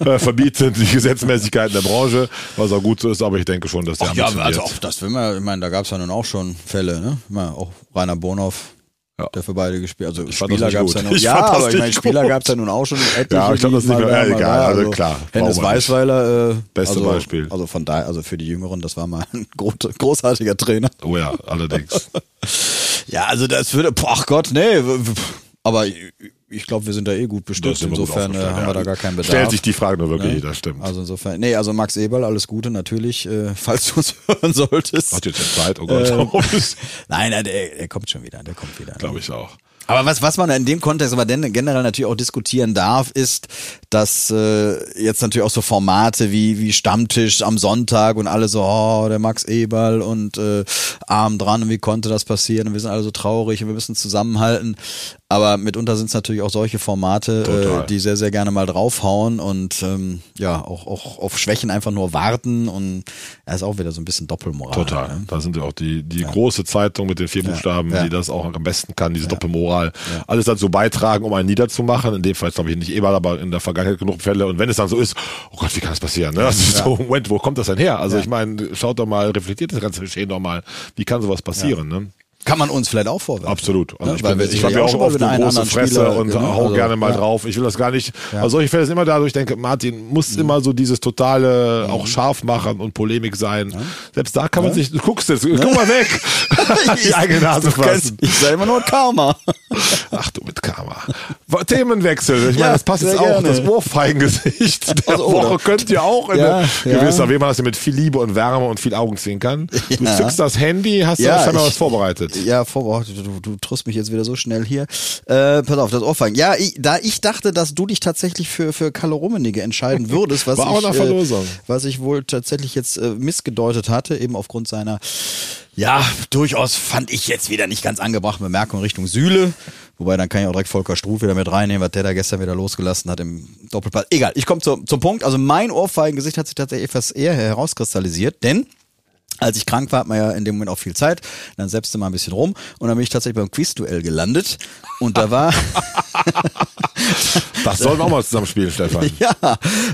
Das äh, verbietet die Gesetzmäßigkeiten der Branche, was auch gut so ist, aber ich denke schon, dass der Ach ja, also auch das will man, ich meine, da gab es ja nun auch schon Fälle, ne? Ich meine, auch Rainer Bonhoff, Ja. der für beide gespielt Also Ich Spieler gab es ja nun. Ich Ja, aber ich meine, Spieler gab es ja nun auch schon etliche. Ja, ich glaub, das ist nicht mehr- egal, da. also klar, Hennes. Weißweiler, äh, Beste also, Beispiel. Also von daher, also für die Jüngeren, das war mal ein gro großartiger Trainer. Oh ja, allerdings. Ja, also das würde, boah, ach Gott, nee. Aber ich, glaube, wir sind da eh gut bestückt. gut Insofern äh, aufgestellt, haben wir da gar keinen Bedarf. Stellt sich die Frage nur wirklich, Ne? das stimmt. Also insofern, nee, also Max Eberl, alles Gute natürlich, äh, falls du uns hören solltest. Hat jetzt ja Zeit, oh Gott, glaube Nein, nein, der, der kommt schon wieder, der kommt wieder. ich auch. Aber was, was man in dem Kontext aber denn generell natürlich auch diskutieren darf, ist, dass äh, jetzt natürlich auch so Formate wie, wie Stammtisch am Sonntag und alle so, oh, der Max Eberl und äh, Arm dran und wie konnte das passieren und wir sind alle so traurig und wir müssen zusammenhalten. Aber mitunter sind es natürlich auch solche Formate, äh, die sehr, sehr gerne mal draufhauen und ähm, ja, auch, auch auf Schwächen einfach nur warten und er ist auch wieder so ein bisschen Doppelmoral. Total. Ne? Da sind ja auch die, die große Zeitung mit den vier Buchstaben, Ja. die das auch am besten kann, diese Doppelmoral. Alles dazu beitragen, um einen niederzumachen. In dem Fall glaube ich nicht Eberl, aber in der Vergangenheit genug Fälle. Und wenn es dann so ist, oh Gott, wie kann das passieren? Ne? Also so, Moment, wo kommt das denn her? Also ich meine, schaut doch mal, reflektiert das ganze Geschehen doch mal. Wie kann sowas passieren? Ne? Kann man uns vielleicht auch vorwerfen. Absolut. Also Ja, ich, bin, ich habe ja auch schon mal oft eine große Fresse Spieler, und genau, hau also, gerne mal ja. drauf. Ich will das gar nicht. Also solche Fälle sind immer da, wo ich denke, Martin muss Mhm. immer so dieses totale auch scharf machen und Polemik sein. Selbst da kann man sich, du guckst jetzt, guck mal weg. Die eigene Nase fassen. Ich sage immer nur Karma. Ach du mit Karma. Themenwechsel. Ich meine, Ja, das passt jetzt auch. gerne. Das Ohrfeigengesicht der Also, oder? Woche könnt ihr auch in Ja, eine ja. gewisser, wie man das mit viel Liebe und Wärme und viel Augenzwinkern. Du Ja. zückst das Handy, hast Ja, du scheinbar ich- was vorbereitet. Ja, vor, oh, du, du, triffst mich jetzt wieder so schnell hier. Äh, pass auf, das Ohrfeigen. Ja, ich, da ich dachte, dass du dich tatsächlich für, für Kalle Rummenigge entscheiden würdest, was War ich. Äh, was ich wohl tatsächlich jetzt äh, missgedeutet hatte, eben aufgrund seiner, ja, durchaus fand ich jetzt wieder nicht ganz angebrachte Bemerkung Richtung Sühle. Wobei, dann kann ich auch direkt Volker Struth wieder mit reinnehmen, was der da gestern wieder losgelassen hat im Doppelpass. Egal, ich komme zum, zum Punkt. Also mein Ohrfeigengesicht hat sich tatsächlich etwas eher herauskristallisiert, denn als ich krank war, hat man ja in dem Moment auch viel Zeit. Dann selbst mal ein bisschen rum und dann bin ich tatsächlich beim Quizduell gelandet und da war Das sollten wir auch mal zusammen spielen, Stefan. ja,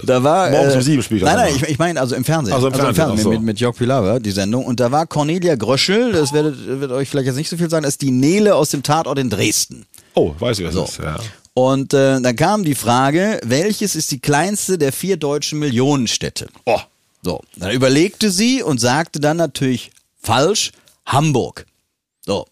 da war Morgens äh, um sieben spielt Nein, nein, ich, ich meine also im Fernsehen. Also im Fernsehen, ach so. mit, mit Jörg Pilawa, die Sendung und da war Cornelia Gröschel, das werdet, wird euch vielleicht jetzt nicht so viel sagen, ist die Nele aus dem Tatort in Dresden. Oh, weiß ich, was So. das ist. Ja. Und äh, dann kam die Frage, welches ist die kleinste der vier deutschen Millionenstädte? Oh, So, dann überlegte sie und sagte dann natürlich falsch Hamburg. So.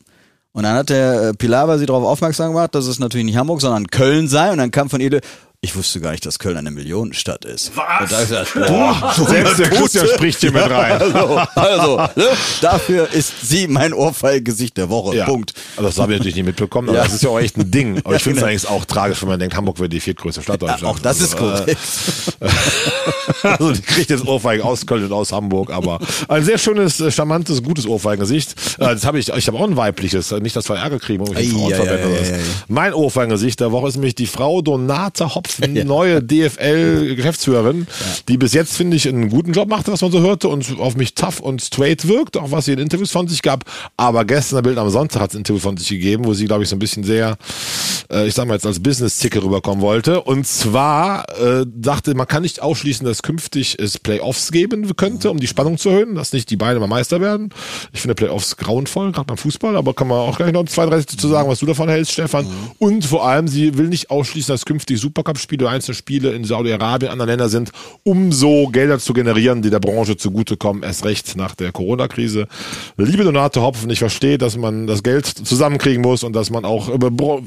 Und dann hat der äh, Pilawa sie darauf aufmerksam gemacht, dass es natürlich nicht Hamburg, sondern Köln sei. Und dann kam von ihr, ich wusste gar nicht, dass Köln eine Millionenstadt ist. Was? Da gesagt, boah, Selbst der Christian spricht hier mit rein. Also, also ne? dafür ist sie mein Ohrfeigesicht der Woche. Ja. Punkt. Also das habe ich natürlich nicht mitbekommen, aber Ja. das ist ja auch echt ein Ding. Aber ich finde es eigentlich auch tragisch, wenn man denkt, Hamburg wäre die viertgrößte Stadt Ja, Deutschlands. auch das ist Also, äh. Also die kriegt jetzt Ohrfeigen aus Köln und aus Hamburg, aber ein sehr schönes, äh, charmantes, gutes Ohrfeigengesicht. Äh, Das habe ich, ich habe auch ein weibliches, nicht, dass wir Ärger kriegen, um Ei, ei, ei, ei, ei. Mein Ohrfeigengesicht der Woche ist nämlich die Frau Donata Hopfen, neue DFL-Geschäftsführerin, die bis jetzt, finde ich, einen guten Job machte, was man so hörte und auf mich tough und straight wirkt, auch was sie in Interviews von sich gab. Aber gestern, Bild am Sonntag, hat es ein Interview von sich gegeben, wo sie, glaube ich, so ein bisschen sehr, äh, ich sag mal jetzt als Business-Ticker rüberkommen wollte. Und zwar äh, dachte, man kann nicht ausschließen, dass künftig es Playoffs geben könnte, um die Spannung zu erhöhen, dass nicht die beiden mal Meister werden. Ich finde Playoffs grauenvoll, gerade beim Fußball, aber kann man auch gleich noch zwei, drei Sätze zu sagen, was du davon hältst, Stefan. Und vor allem, sie will nicht ausschließen, dass künftig Supercup-Spiele, einzelne Spiele in Saudi-Arabien, anderen Ländern sind, um so Gelder zu generieren, die der Branche zugutekommen, erst recht nach der Corona-Krise. Liebe Donate Hopfen, ich verstehe, dass man das Geld zusammenkriegen muss und dass man auch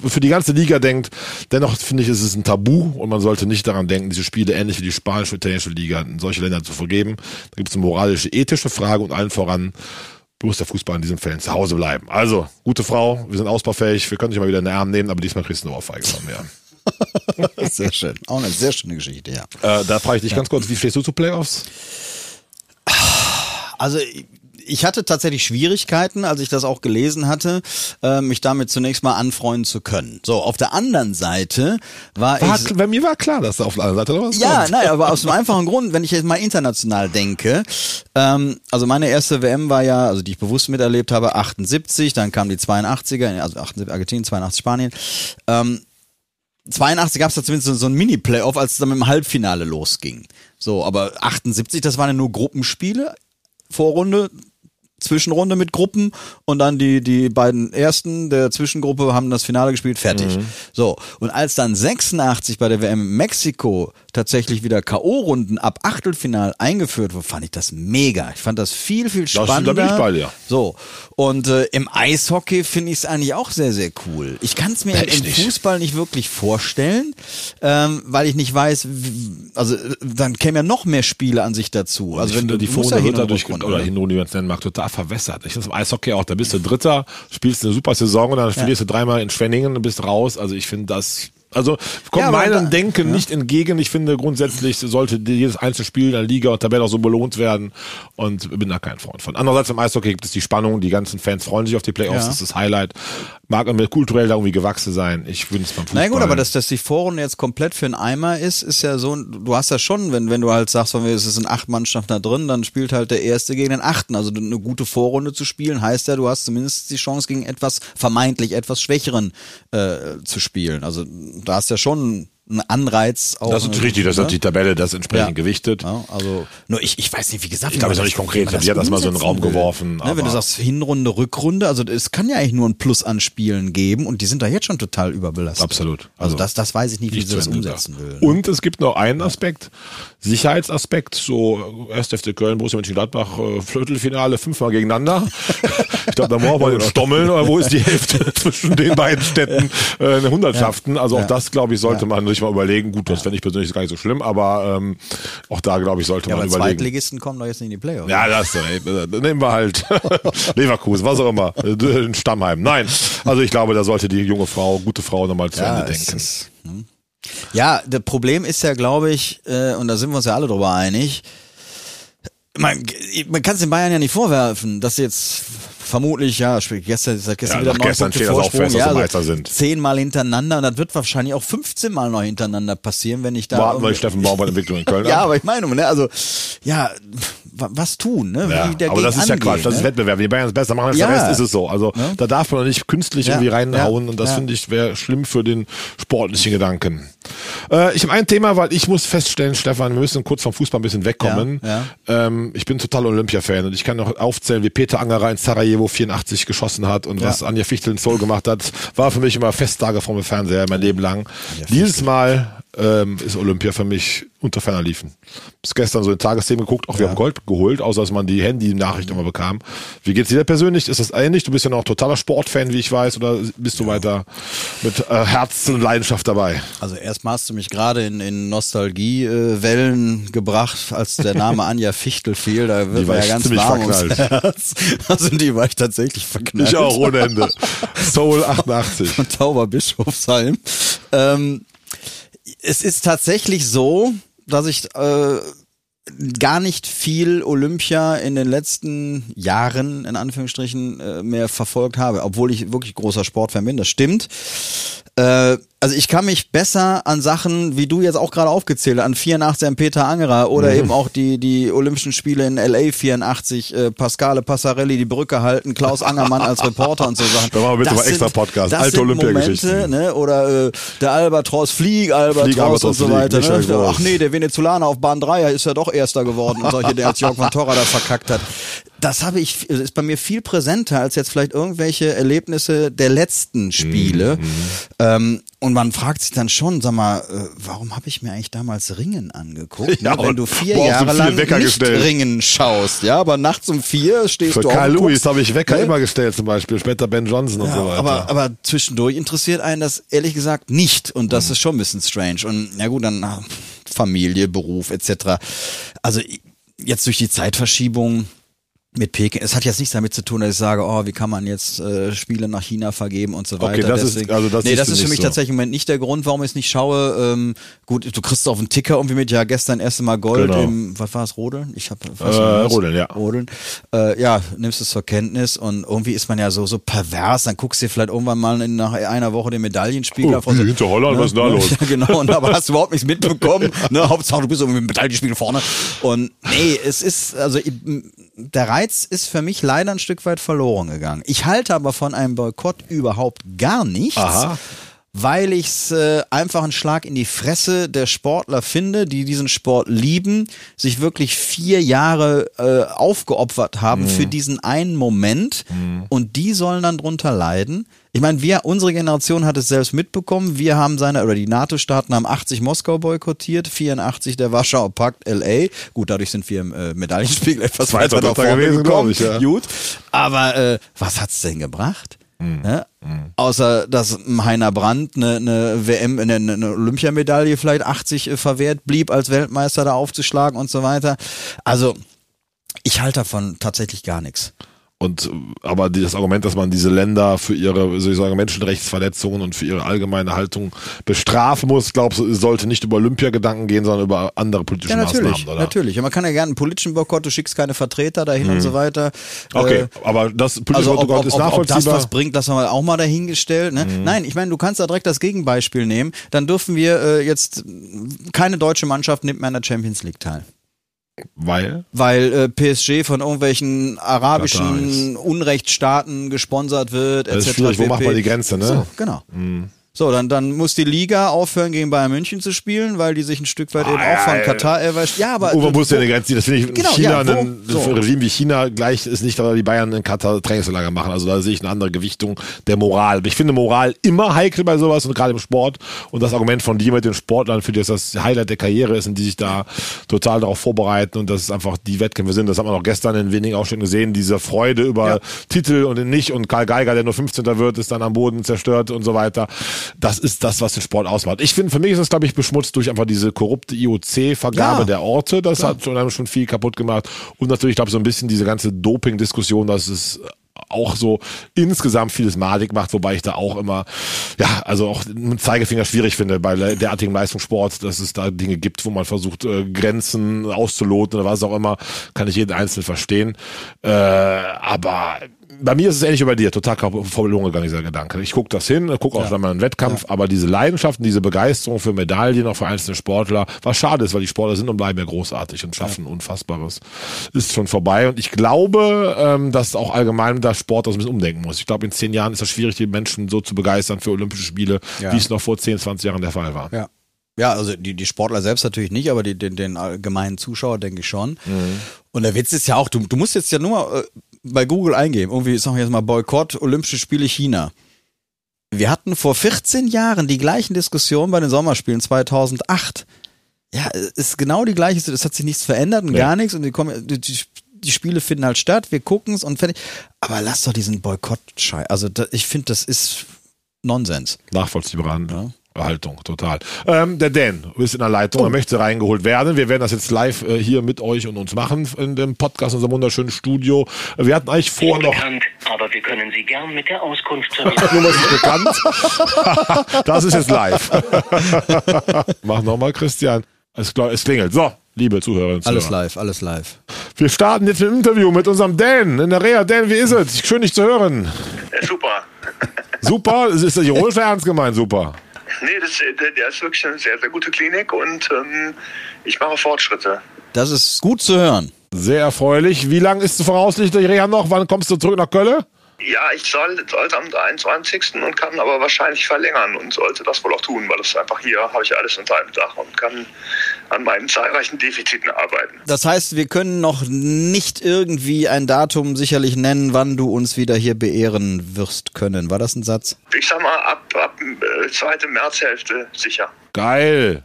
für die ganze Liga denkt. Dennoch finde ich, ist es ein Tabu und man sollte nicht daran denken, diese Spiele ähnlich wie die spanische italienische Liga in solche Länder zu vergeben. Da gibt es eine moralische, ethische Frage und allen voran muss der Fußball in diesen Fällen zu Hause bleiben. Also, gute Frau, wir sind ausbaufähig, wir können dich mal wieder in den Arm nehmen, aber diesmal kriegst du eine Ohrfeige von mir. Sehr schön. Auch eine sehr schöne Geschichte, ja. Äh, da frage ich dich ganz kurz, wie stehst du zu Playoffs? Also ich hatte tatsächlich Schwierigkeiten, als ich das auch gelesen hatte, äh, mich damit zunächst mal anfreunden zu können. So, auf der anderen Seite war, War, ich... bei mir war klar, dass da auf der anderen Seite noch was Ja, kommt. nein, aber aus dem einfachen Grund, wenn ich jetzt mal international denke, ähm, also meine erste WM war ja, also die ich bewusst miterlebt habe, 78, dann kam die 82er, also 78 Argentinien, 82 Spanien. Ähm, 82 gab es da zumindest so, so ein Mini-Playoff, als es dann mit dem Halbfinale losging. So, aber 78, das waren ja nur Gruppenspiele, Vorrunde, Zwischenrunde mit Gruppen und dann die, die beiden ersten der Zwischengruppe haben das Finale gespielt, fertig. So. Und als dann 86 bei der WM in Mexiko tatsächlich wieder K.O.-Runden ab Achtelfinal eingeführt wurde, fand ich das mega. Ich fand das viel, viel da spannender. bin ich bei dir. So. Und äh, im Eishockey finde ich es eigentlich auch sehr, sehr cool. Ich kann es mir im. Fußball nicht wirklich vorstellen, ähm, weil ich nicht weiß, wie, also äh, dann kämen ja noch mehr Spiele an sich dazu. Also ich wenn du die Vorrunde ja wird Hin- und dadurch, oder? Hinrunde, wie man es nennen mag, total verwässert. Ich finde im Eishockey auch, da bist du Dritter, spielst eine super Saison und dann verlierst du dreimal in Schwenningen und bist raus. Also ich finde das, also kommt Ja, meinem Denken nicht entgegen. Ich finde grundsätzlich sollte jedes einzelne Spiel in der Liga und Tabelle auch so belohnt werden und bin da kein Freund von. Andererseits im Eishockey gibt es die Spannung, die ganzen Fans freuen sich auf die Playoffs, Ja. das ist das Highlight. Mag kulturell da irgendwie gewachsen sein. Ich finde es beim Fußball. Na gut, aber dass, dass die Vorrunde jetzt komplett für einen Eimer ist, ist ja so, du hast ja schon, wenn, wenn du halt sagst, von mir, es sind acht Mannschaften da drin, dann spielt halt der Erste gegen den Achten. Also eine gute Vorrunde zu spielen, heißt ja, du hast zumindest die Chance gegen etwas, vermeintlich etwas Schwächeren äh, zu spielen. Also da hast ja schon einen Anreiz auch. das ist richtig, das hat die Tabelle das entsprechend Ja. gewichtet. Ja, also, nur ich, ich weiß nicht, wie gesagt, Ich glaube, es ist noch nicht konkret. Sie hat das mal so in den Raum will. geworfen, Ne, wenn du sagst Hinrunde, Rückrunde, also es kann ja eigentlich nur ein Plus an Spielen geben und die sind da jetzt schon total überbelastet. Absolut. Also, Also das, das weiß ich nicht, wie sie das umsetzen will. Und es gibt noch einen Aspekt, Sicherheitsaspekt, so 1. FC Köln, Borussia Mönchengladbach, äh, Viertelfinale, fünfmal gegeneinander. ich glaube, da brauchen wir den Stommeln, oder wo ist die Hälfte zwischen den beiden Städten? Äh, eine Hundertschaften. Also auch Ja. das, glaube ich, sollte man sich mal überlegen. Gut, das fände ich persönlich gar nicht so schlimm, aber ähm, auch da, glaube ich, sollte Ja, man aber überlegen. Zweitligisten kommen doch jetzt nicht in die Playoffs. Ja, das äh, dann nehmen wir halt Leverkusen, was auch immer, äh, Stammheim. Nein, also ich glaube, da sollte die junge Frau, gute Frau nochmal zu Ja, Ende denken. ist- hm. Ja, das Problem ist ja, glaube ich, äh, und da sind wir uns ja alle drüber einig, man, man kann es den Bayern ja nicht vorwerfen, dass sie jetzt vermutlich, ja, gestern, seit gestern Ja, wieder neun gestern Punkte steht das auch Vorsprung, fest, dass ja, also sind. Zehnmal hintereinander und das wird wahrscheinlich auch 15 Mal noch hintereinander passieren, wenn ich da. Warten wir Steffen Baum bei der Entwicklung in Köln Ja, ab. aber ich meine, ne, also, ja, wa- was tun, ne? Ja, aber das ist ja angehen, Quatsch, das ne? ist Wettbewerb. Die Bayern es besser machen als Ja. der Rest, ist es so. Also Ja. da darf man doch nicht künstlich irgendwie reinhauen und das finde ich wäre schlimm für den sportlichen Gedanken. Äh, ich habe ein Thema, weil ich muss feststellen, Stefan, wir müssen kurz vom Fußball ein bisschen wegkommen. Ähm, ich bin total Olympia-Fan und ich kann noch aufzählen, wie Peter Angerer in Sarajevo 84 geschossen hat und Ja. was Anja Fichtel in Seoul gemacht hat, war für mich immer Festtage vor dem Fernseher mein Leben lang. Dieses Mal ähm, ist Olympia für mich unter ferner liefen. Bis gestern so in Tagesthemen geguckt, auch wir haben Gold geholt, außer dass man die Handy-Nachricht immer bekam. Wie geht's dir persönlich? Ist das ähnlich? Du bist ja noch totaler Sportfan, wie ich weiß, oder bist du weiter mit äh, Herz und Leidenschaft dabei? Also erstmal hast du mich gerade in, in Nostalgiewellen äh, gebracht, als der Name Anja Fichtel fiel. Da wird mir ja ganz warm ums verknallt. Herz. Also die war ich tatsächlich verknallt. Ich auch ohne Ende. Soul 88. von Tauber Bischofsheim. Ähm, es ist tatsächlich so, dass ich äh, gar nicht viel Olympia in den letzten Jahren in Anführungsstrichen äh, mehr verfolgt habe, obwohl ich wirklich großer Sportfan bin. Das stimmt. Äh, also ich kann mich besser an Sachen, wie du jetzt auch gerade aufgezählt an 84 an Peter Angerer oder Mhm. eben auch die, die Olympischen Spiele in LA 84, äh, Pascale Passarelli die Brücke halten, Klaus Angermann als Reporter und so Sachen. Da machen wir bitte mal extra Podcast. Das Alte Olympiageschichten. Ne? Oder äh, der Albatros, Flieg Albatros, Flieg Albatros, und so weiter. Ne? Ach nee, der Venezolaner auf Bahn 3 ist ja doch Erster geworden und solche, der als Jörg van Torra da verkackt hat. Das habe ich, ist bei mir viel präsenter als jetzt vielleicht irgendwelche Erlebnisse der letzten Spiele. Mhm, Ähm, und man fragt sich dann schon, sag mal, äh, warum habe ich mir eigentlich damals Ringen angeguckt? Ja, ne? Wenn und du vier boah, Jahre lang Wecker nicht gestellt. Ringen schaust, ja, aber nachts um vier stehst Für du und Lewis habe ich Wecker ne? immer gestellt zum Beispiel, später Ben Johnson und Ja, so weiter. aber, aber zwischendurch interessiert einen das ehrlich gesagt nicht. Und das ist schon ein bisschen strange. Und ja gut, dann Familie, Beruf etc. Also jetzt durch die Zeitverschiebung mit Peking, es hat jetzt nichts damit zu tun, dass ich sage, oh, wie kann man jetzt äh, Spiele nach China vergeben und so weiter. das ist- also das nee, das ist für mich so. tatsächlich im Moment nicht der Grund, warum ich es nicht schaue. Ähm, gut, du kriegst auf den Ticker irgendwie mit, ja, gestern erste Mal Gold Genau. im, was war es, Rodeln? Ich habe Äh, Rodeln, ja. Rodeln. Äh, ja, nimmst es zur Kenntnis und irgendwie ist man ja so so pervers, dann guckst du dir vielleicht irgendwann mal in, nach einer Woche den Medaillenspiegel Oh, und so, hinter Holland, was ist da los? Ja, genau, und aber hast du überhaupt nichts mitbekommen. ne? Hauptsache du bist so mit dem Medaillenspiegel vorne. Und nee, es ist, also der Reiz ist für mich leider ein Stück weit verloren gegangen. Ich halte aber von einem Boykott überhaupt gar nichts. Aha. Weil ich es äh, einfach einen Schlag in die Fresse der Sportler finde, die diesen Sport lieben, sich wirklich vier Jahre äh, aufgeopfert haben Mhm. für diesen einen Moment und die sollen dann drunter leiden. Ich meine, wir, unsere Generation hat es selbst mitbekommen. Wir haben seine, oder die NATO-Staaten haben 80 Moskau boykottiert, 84 der Warschauer Pakt LA. Gut, dadurch sind wir im äh, Medaillenspiegel etwas weiter nach vorne gewesen, gekommen. ich, ja. Gut. Aber äh, was hat's denn gebracht? Mhm. Ne? Außer dass Heiner Brandt eine, eine WM, eine, eine Olympiamedaille vielleicht 80 äh, verwehrt blieb, als Weltmeister da aufzuschlagen und so weiter. Also ich halte davon tatsächlich gar nichts. Und aber das Argument, dass man diese Länder für ihre, soll ich sagen, Menschenrechtsverletzungen und für ihre allgemeine Haltung bestrafen muss, glaubst du, sollte nicht über Olympiagedanken gehen, sondern über andere politische Ja, natürlich, Maßnahmen, oder? natürlich. Man kann ja gerne einen politischen Boykott, du schickst keine Vertreter dahin und so weiter. Okay, Äh, aber das politische Also ob, Protokoll ob, ist ob, ob das nachvollziehbar. was bringt, lassen wir auch mal dahingestellt. Ne? Mhm. Nein, ich meine, du kannst da direkt das Gegenbeispiel nehmen. Dann dürfen wir äh, jetzt keine deutsche Mannschaft nimmt mehr an der Champions League teil. Weil? Weil äh, PSG von irgendwelchen arabischen Unrechtsstaaten gesponsert wird, Das ist etc. schwierig, wo macht man die Grenze, ne? So, genau. So, dann, dann muss die Liga aufhören, gegen Bayern München zu spielen, weil die sich ein Stück weit eben auch von ja, Katar erwischt. Ja, aber. Wo muss denn die Grenze? Das finde ich Genau, China, ja, wo? ein So. Regime wie China gleich ist nicht, weil die Bayern in Katar Trainingslager machen. Also da sehe ich eine andere Gewichtung der Moral. Ich finde Moral immer heikel bei sowas und gerade im Sport. Und das Argument von dir mit den Sportlern, für die das das Highlight der Karriere ist und die sich da total darauf vorbereiten und das ist einfach die Wettkämpfe sind. Das hat man auch gestern in wenigen auch schon gesehen. Diese Freude über Ja. Titel und den nicht und Karl Geiger, der nur 15. wird, ist dann am Boden zerstört und so weiter. Das ist das, was den Sport ausmacht. Ich finde, für mich ist es, glaube ich, beschmutzt durch einfach diese korrupte IOC-Vergabe Ja. der Orte. Das hat schon, schon viel kaputt gemacht. Und natürlich, glaube ich, so ein bisschen diese ganze Doping-Diskussion, dass es auch so insgesamt vieles madig macht, wobei ich da auch immer, ja, also auch mit Zeigefinger schwierig finde bei derartigem Leistungssport, dass es da Dinge gibt, wo man versucht, äh, Grenzen auszuloten oder was auch immer, kann ich jeden Einzelnen verstehen. Äh, aber bei mir ist es ähnlich wie bei dir, total verloren gegangen, dieser Gedanke. Ich gucke das hin, gucke auch schon mal einen Wettkampf, aber diese Leidenschaften, diese Begeisterung für Medaillen, auch für einzelne Sportler, was schade ist, weil die Sportler sind und bleiben ja großartig und schaffen Unfassbares, ist schon vorbei. Und ich glaube, ähm, dass auch allgemein der Sport das ein bisschen umdenken muss. Ich glaube, in zehn Jahren ist es schwierig, die Menschen so zu begeistern für Olympische Spiele, Ja. wie es noch vor 10, 20 Jahren der Fall war. Ja. Ja, also die, die Sportler selbst natürlich nicht, aber die, den, den allgemeinen Zuschauer denke ich schon. Und der Witz ist ja auch, du, du musst jetzt ja nur mal, äh, bei Google eingeben, irgendwie sagen wir jetzt mal Boykott Olympische Spiele China. Wir hatten vor 14 Jahren die gleichen Diskussionen bei den Sommerspielen 2008. Ja, es ist genau die gleiche, es hat sich nichts verändert und Nee. gar nichts und die, kommen, die, die, Spiele finden halt statt, wir gucken es und fertig. Aber lass doch diesen Boykott schei Also da, ich finde, das ist Nonsens. Nachvollziehbar. Ja. Haltung, total. Ähm, der Dan ist in der Leitung, er möchte reingeholt werden. Wir werden das jetzt live äh, hier mit euch und uns machen in dem Podcast, in unserem wunderschönen Studio. Wir hatten eigentlich vor noch. Bekannt, aber wir können Sie gern mit der Auskunft was ist bekannt. das ist jetzt live. Mach nochmal, Christian. Es, es klingelt. So, liebe Zuhörerinnen und Alles Zuhörer. live, alles live. Wir starten jetzt ein Interview mit unserem Dan in der Reha. Dan, wie ist es? Schön, dich zu hören. Ja, super. Super. Es ist ironisch oder ernst gemeint, super. Nee, das, der, der ist wirklich eine sehr, sehr gute Klinik und ähm, ich mache Fortschritte. Das ist gut zu hören. Sehr erfreulich. Wie lange ist voraussichtlich Reha noch? Wann kommst du zurück nach Köln? Ja, ich soll, sollte am 23. und kann aber wahrscheinlich verlängern und sollte das wohl auch tun, weil das einfach hier habe ich alles unter einem Dach und kann an meinen zahlreichen Defiziten arbeiten. Das heißt, wir können noch nicht irgendwie ein Datum sicherlich nennen, wann du uns wieder hier beehren wirst können. War das ein Satz? Ich sag mal, ab, ab äh, zweite Märzhälfte sicher. Geil.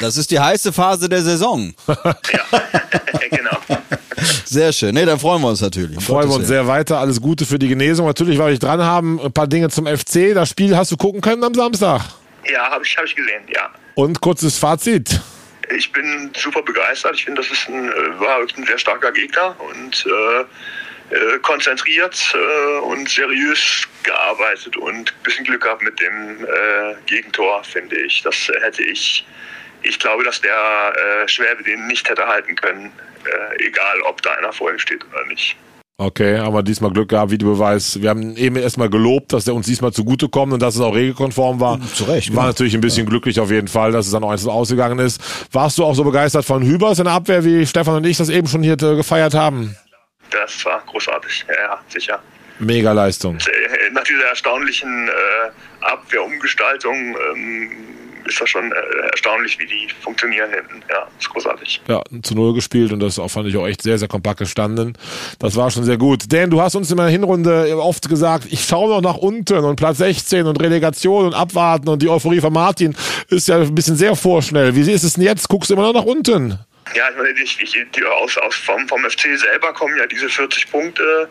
Das ist die heiße Phase der Saison. Ja, genau. Sehr schön. Nee, dann freuen wir uns natürlich. Um Freuen wir Gottes uns Willen. sehr weiter. Alles Gute für die Genesung. Natürlich, weil wir dran haben, ein paar Dinge zum FC. Das Spiel hast du gucken können am Samstag. Ja, habe ich, hab ich gesehen, ja. Und kurzes Fazit. Ich bin super begeistert. Ich finde, das ist ein, äh, war ein sehr starker Gegner und äh, äh, konzentriert äh, und seriös gearbeitet und ein bisschen Glück gehabt mit dem äh, Gegentor, finde ich. Das hätte ich, ich glaube, dass der äh, Schwäbe den nicht hätte halten können, äh, egal ob da einer vor ihm steht oder nicht. Okay, haben wir diesmal Glück gehabt, Videobeweis. Wir haben eben erstmal gelobt, dass der uns diesmal zugutekommt und dass es auch regelkonform war. Zu Recht, War ja. natürlich ein bisschen glücklich auf jeden Fall, dass es dann auch einzeln ausgegangen ist. Warst du auch so begeistert von Hübers in der Abwehr, wie Stefan und ich das eben schon hier äh, gefeiert haben? Das war großartig, ja, ja sicher. Mega Leistung. Äh, Nach dieser erstaunlichen äh, Abwehrumgestaltung ähm, ist das schon äh, erstaunlich, wie die funktionieren hinten. Ja, ist großartig. Ja, zu Null gespielt und das auch, fand ich auch echt sehr, sehr kompakt gestanden. Das war schon sehr gut. Dan, du hast uns in der Hinrunde oft gesagt, ich schaue noch nach unten und Platz 16 und Relegation und abwarten und die Euphorie von Martin ist ja ein bisschen sehr vorschnell. Wie ist es denn jetzt? Guckst du immer noch nach unten? Ja, ich meine, die, die, die aus, aus vom, vom FC selber kommen ja diese 40 Punkte,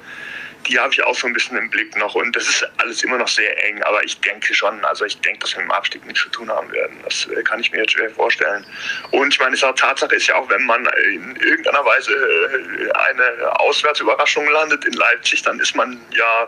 die habe ich auch so ein bisschen im Blick noch. Und das ist alles immer noch sehr eng, aber ich denke schon, also ich denke, dass wir mit dem Abstieg nichts zu tun haben werden. Das äh, kann ich mir jetzt schwer vorstellen. Und ich meine, Tatsache ist ja auch, wenn man in irgendeiner Weise äh, eine Auswärtsüberraschung landet in Leipzig, dann ist man ja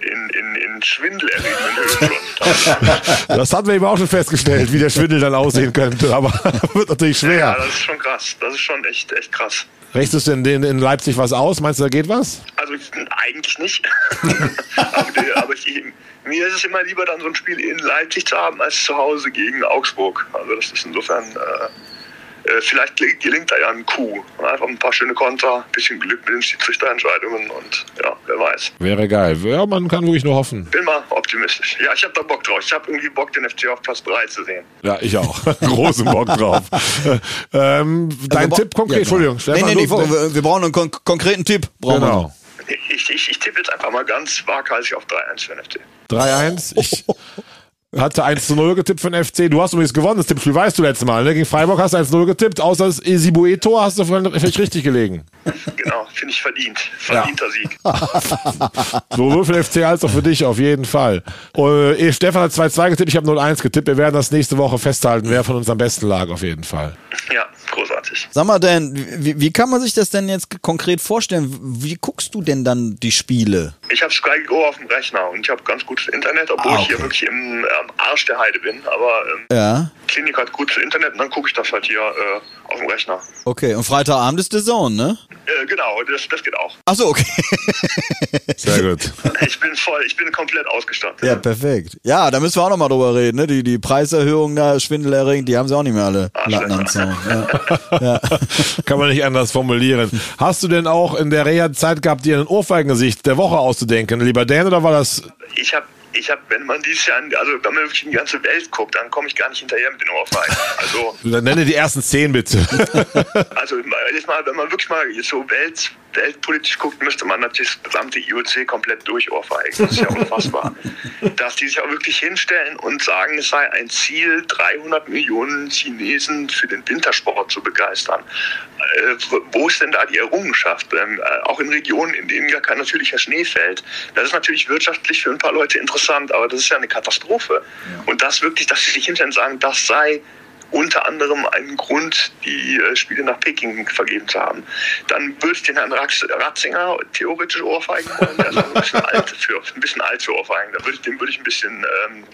in, in, in schwindelerregenden Höhen schon. Das hatten wir eben auch schon festgestellt, wie der Schwindel dann aussehen könnte, aber wird natürlich Ja, schwer. das ist schon krass. Das ist schon echt, echt krass. Rechnest du in, in, in Leipzig was aus? Meinst du, da geht was? Also eigentlich nicht. aber aber ich, mir ist es immer lieber, dann so ein Spiel in Leipzig zu haben, als zu Hause gegen Augsburg. Also das ist insofern, äh, vielleicht gelingt, da ja ein Coup. Einfach ein paar schöne Konter, bisschen Glück mit den Schiedsrichterentscheidungen und ja, wer weiß. Wäre geil. Ja, man kann wirklich nur hoffen. Bin mal optimistisch. Ja, ich habe da Bock drauf. Ich habe irgendwie Bock, den FC auf Platz 3 zu sehen. Ja, ich auch. Großen Bock drauf. ähm, dein Wir Tipp konkret, Ja, genau. Entschuldigung. Nee, nee, nee, du- wir, wir brauchen einen kon konkreten Tipp. Brauchen wir Genau. Ich, ich, ich tippe jetzt einfach mal ganz waghalsig auf 3-1 für den FC. 3-1. Ich hatte 1 zu 0 getippt für den FC. Du hast übrigens gewonnen. Das Tippspiel weißt du letztes Mal. Ne? Gegen Freiburg hast du 1 0 getippt. Außer das Esibue-Tor hast du vielleicht richtig gelegen. Genau, finde ich verdient. Verdienter Sieg. Sowohl für den FC als auch für dich auf jeden Fall. Und, eh, Stefan hat 2-2 getippt, ich habe 0-1 getippt. Wir werden das nächste Woche festhalten, wer von uns am besten lag auf jeden Fall. Ja, großartig. Sag mal, Dan, wie, wie kann man sich das denn jetzt konkret vorstellen? Wie guckst du denn dann die Spiele? Ich habe Sky Go auf dem Rechner und ich habe ganz gutes Internet, obwohl Ah, ich hier okay. wirklich im am Arsch der Heide bin. Aber ähm, Ja. Klinik hat gutes Internet und dann gucke ich das halt hier äh, auf dem Rechner. Okay, und Freitagabend ist The Zone, ne? Äh, genau, das, das geht auch. Ach so, okay. Sehr gut. Ich bin voll, ich bin komplett ausgestattet. Ja, perfekt. Ja, da müssen wir auch nochmal drüber reden, ne? Die, die Preiserhöhungen da, schwindelerregend, die haben sie auch nicht mehr alle. Latten am Zaun. Ja. Kann man nicht anders formulieren. Hast du denn auch in der Reha-Zeit gehabt, dir ein Ohrfeigengesicht der Woche auszudenken, lieber Dan, oder war das Ich habe, ich hab, wenn man dieses Jahr, also wenn man wirklich in die ganze Welt guckt, dann komme ich gar nicht hinterher mit den Ohrfeigen. Also, Dann nenne die ersten zehn bitte. also jetzt mal, wenn man wirklich mal so Welt, weltpolitisch guckt, müsste man natürlich das gesamte IOC komplett durch ohrfeigen. Das ist ja unfassbar. dass die sich auch wirklich hinstellen und sagen, es sei ein Ziel, 300 Millionen Chinesen für den Wintersport zu begeistern. Äh, wo ist denn da die Errungenschaft? Ähm, äh, auch in Regionen, in denen gar kein natürlicher Schnee fällt. Das ist natürlich wirtschaftlich für ein paar Leute interessant, aber das ist ja eine Katastrophe. Und das wirklich, dass sie sich hinstellen und sagen, das sei unter anderem einen Grund, die äh, Spiele nach Peking vergeben zu haben. Dann würde ich den Herrn Ratz- Ratzinger theoretisch ohrfeigen wollen. Der ist ein bisschen alt für, ein bisschen alt für Ohrfeigen. Da würde ich, den würde ich ein bisschen ähm,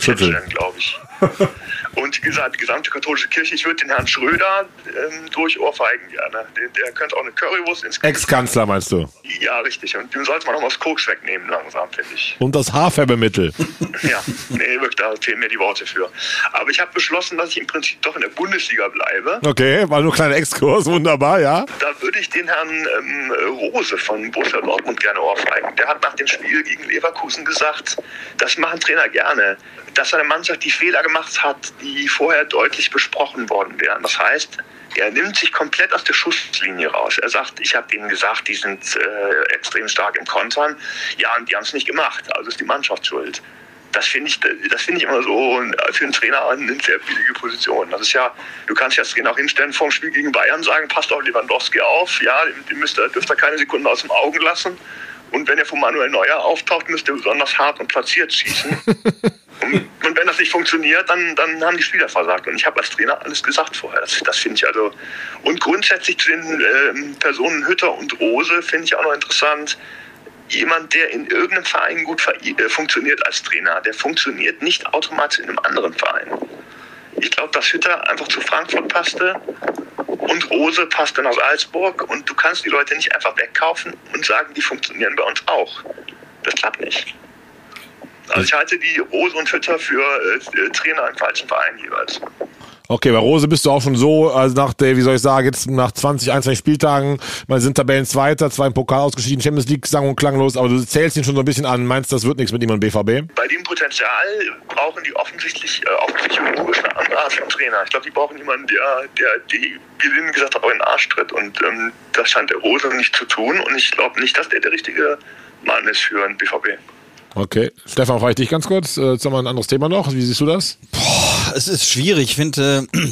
glaube ich. Und wie gesagt, die gesamte katholische Kirche, ich würde den Herrn Schröder ähm, durch Ohrfeigen gerne. Der, der könnte auch eine Currywurst ins Ex-Kanzler meinst du? Ja, richtig. Und dem sollte man auch mal das Koks wegnehmen langsam, finde ich. Und das Haarfärbemittel. Ja, nee, wirklich, da fehlen mir die Worte für. Aber ich habe beschlossen, dass ich im Prinzip doch in der Bundesliga bleibe. Okay, war nur ein kleiner Exkurs, wunderbar, ja. Da würde ich den Herrn ähm, Rose von Borussia Dortmund gerne ohrfeigen. Der hat nach dem Spiel gegen Leverkusen gesagt, das machen Trainer gerne, dass eine Mannschaft die Fehler gemacht hat, die vorher deutlich besprochen worden wären. Das heißt, er nimmt sich komplett aus der Schusslinie raus. Er sagt, ich habe ihnen gesagt, die sind äh, extrem stark im Kontern. Ja, und die haben es nicht gemacht. Also ist die Mannschaft schuld. Das finde ich, das ich immer so für einen Trainer eine sehr billige Position. Das ist ja, du kannst ja auch hinstellen vorm Spiel gegen Bayern sagen, passt auf Lewandowski auf, ja, den, ihr, dürft ihr keine Sekunde aus dem Augen lassen. Und wenn er von Manuel Neuer auftaucht, müsst ihr besonders hart und platziert schießen. und, und wenn das nicht funktioniert, dann, dann haben die Spieler versagt. Und ich habe als Trainer alles gesagt vorher. Das, das finde ich also. Und grundsätzlich zu den ähm, Personen Hütter und Rose finde ich auch noch interessant jemand, der in irgendeinem Verein gut äh, funktioniert als Trainer, der funktioniert nicht automatisch in einem anderen Verein. Ich glaube, dass Hütter einfach zu Frankfurt passte und Rose passte nach Salzburg und du kannst die Leute nicht einfach wegkaufen und sagen, die funktionieren bei uns auch. Das klappt nicht. Also ich halte die Rose und Hütter für äh, Trainer im falschen Verein jeweils. Okay, bei Rose bist du auch schon so, also nach der, wie soll ich sagen, jetzt nach 20, 21 Spieltagen, mal sind Tabellen Zweiter, zwei im Pokal ausgeschieden, Champions League sang- und klanglos, aber du zählst ihn schon so ein bisschen an, meinst, das wird nichts mit ihm und BVB? Bei dem Potenzial brauchen die offensichtlich äh, auch psychologisch eine andere Art von Trainer. Ich glaube, die brauchen jemanden, der, der die, wie Lynn gesagt hat, auch in den Arsch tritt. Und ähm, das scheint der Rose nicht zu tun. Und ich glaube nicht, dass der der richtige Mann ist für einen BVB. Okay, Stefan, frage ich dich ganz kurz, äh, jetzt haben wir ein anderes Thema noch, wie siehst du das? Es ist schwierig, ich finde, äh,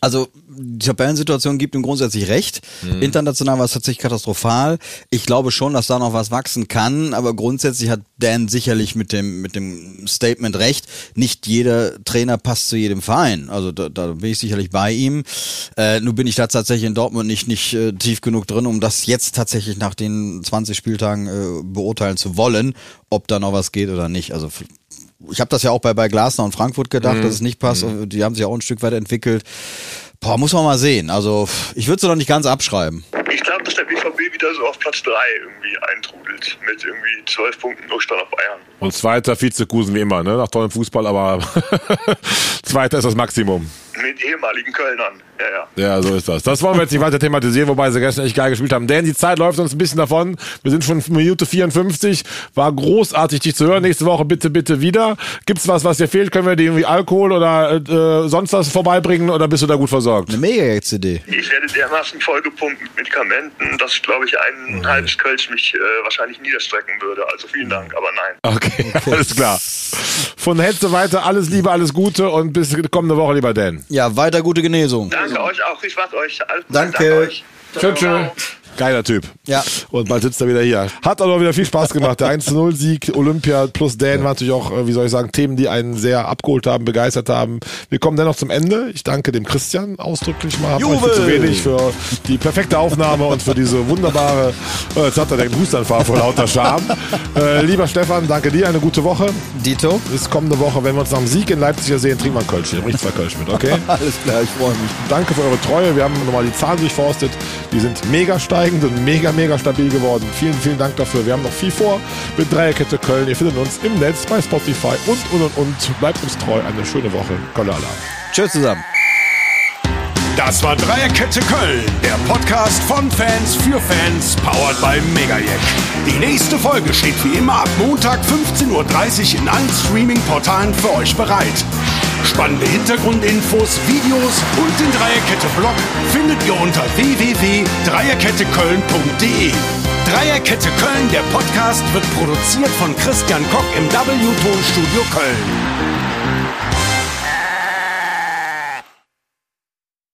also die Tabellensituation gibt ihm grundsätzlich recht. International war es tatsächlich katastrophal. Ich glaube schon, dass da noch was wachsen kann, aber grundsätzlich hat Dan sicherlich mit dem mit dem Statement recht. Nicht jeder Trainer passt zu jedem Verein. Also da, da bin ich sicherlich bei ihm. Äh, nur bin ich da tatsächlich in Dortmund nicht nicht äh, tief genug drin, um das jetzt tatsächlich nach den 20 Spieltagen äh, beurteilen zu wollen, ob da noch was geht oder nicht. Also ich habe das ja auch bei, bei Glasner und Frankfurt gedacht, dass es nicht passt. Die haben sich auch ein Stück weit entwickelt. Boah, muss man mal sehen. Also ich würde sie noch nicht ganz abschreiben. Ich glaube, dass der BVB wieder so auf Platz 3 irgendwie eintrudelt. Mit irgendwie 12 Punkten Rückstand auf Bayern. Und zweiter Vizekusen wie immer, ne? Nach tollem Fußball, aber zweiter ist das Maximum. Mit ehemaligen Kölnern. Ja, ja. Ja, so ist das. Das wollen wir jetzt nicht weiter thematisieren, wobei sie gestern echt geil gespielt haben. Denn die Zeit läuft uns ein bisschen davon. Wir sind schon Minute 54. War großartig, dich zu hören. Nächste Woche bitte, bitte wieder. Gibt's was, was dir fehlt? Können wir dir irgendwie Alkohol oder äh, sonst was vorbeibringen oder bist du da gut versorgt? Eine Mega-CD. Ich werde dermaßen vollgepumpt mit Medikamenten, dass, glaube ich, ein halbes Kölsch mich äh, wahrscheinlich niederstrecken würde. Also vielen Dank, aber nein. Okay, alles klar. Von Hetze weiter, alles Liebe, alles Gute und bis kommende Woche, lieber Dan. Ja, weiter gute Genesung. Danke euch auch. Viel Spaß euch. Alles Gute. Danke. euch. Tschö. Geiler Typ. Ja. Und bald sitzt er wieder hier. Hat aber wieder viel Spaß gemacht. Der 1-0-Sieg, Olympia plus Dan war natürlich auch, äh, wie soll ich sagen, Themen, die einen sehr abgeholt haben, begeistert haben. Wir kommen dennoch zum Ende. Ich danke dem Christian ausdrücklich mal. Hab euch viel zu Jubel! wenig für die perfekte Aufnahme und für diese wunderbare, äh, jetzt hat er den Hustanfall vor lauter Scham. Äh, lieber Stefan, danke dir, eine gute Woche. Dito? Bis kommende Woche, wenn wir uns nach dem Sieg in Leipzig sehen, trinken wir ein Kölsch. Ich bringe zwei Kölsch mit, okay? Alles klar, ich freue mich. Danke für eure Treue. Wir haben nochmal die Zahlen durchforstet. Die sind mega steigend und mega, mega stabil geworden. Vielen, vielen Dank dafür. Wir haben noch viel vor mit Dreierkette Köln. Ihr findet uns im Netz bei Spotify und, und, und, und. Bleibt uns treu. Eine schöne Woche. Kolala. Tschüss zusammen. Das war Dreierkette Köln, der Podcast von Fans für Fans, powered by Megajack. Die nächste Folge steht wie immer ab Montag 15.30 Uhr in allen Streaming-Portalen für euch bereit. Spannende Hintergrundinfos, Videos und den Dreierkette-Blog findet ihr unter www.dreierketteköln.de. Dreierkette Köln, der Podcast wird produziert von Christian Koch im W-Ton Studio Köln.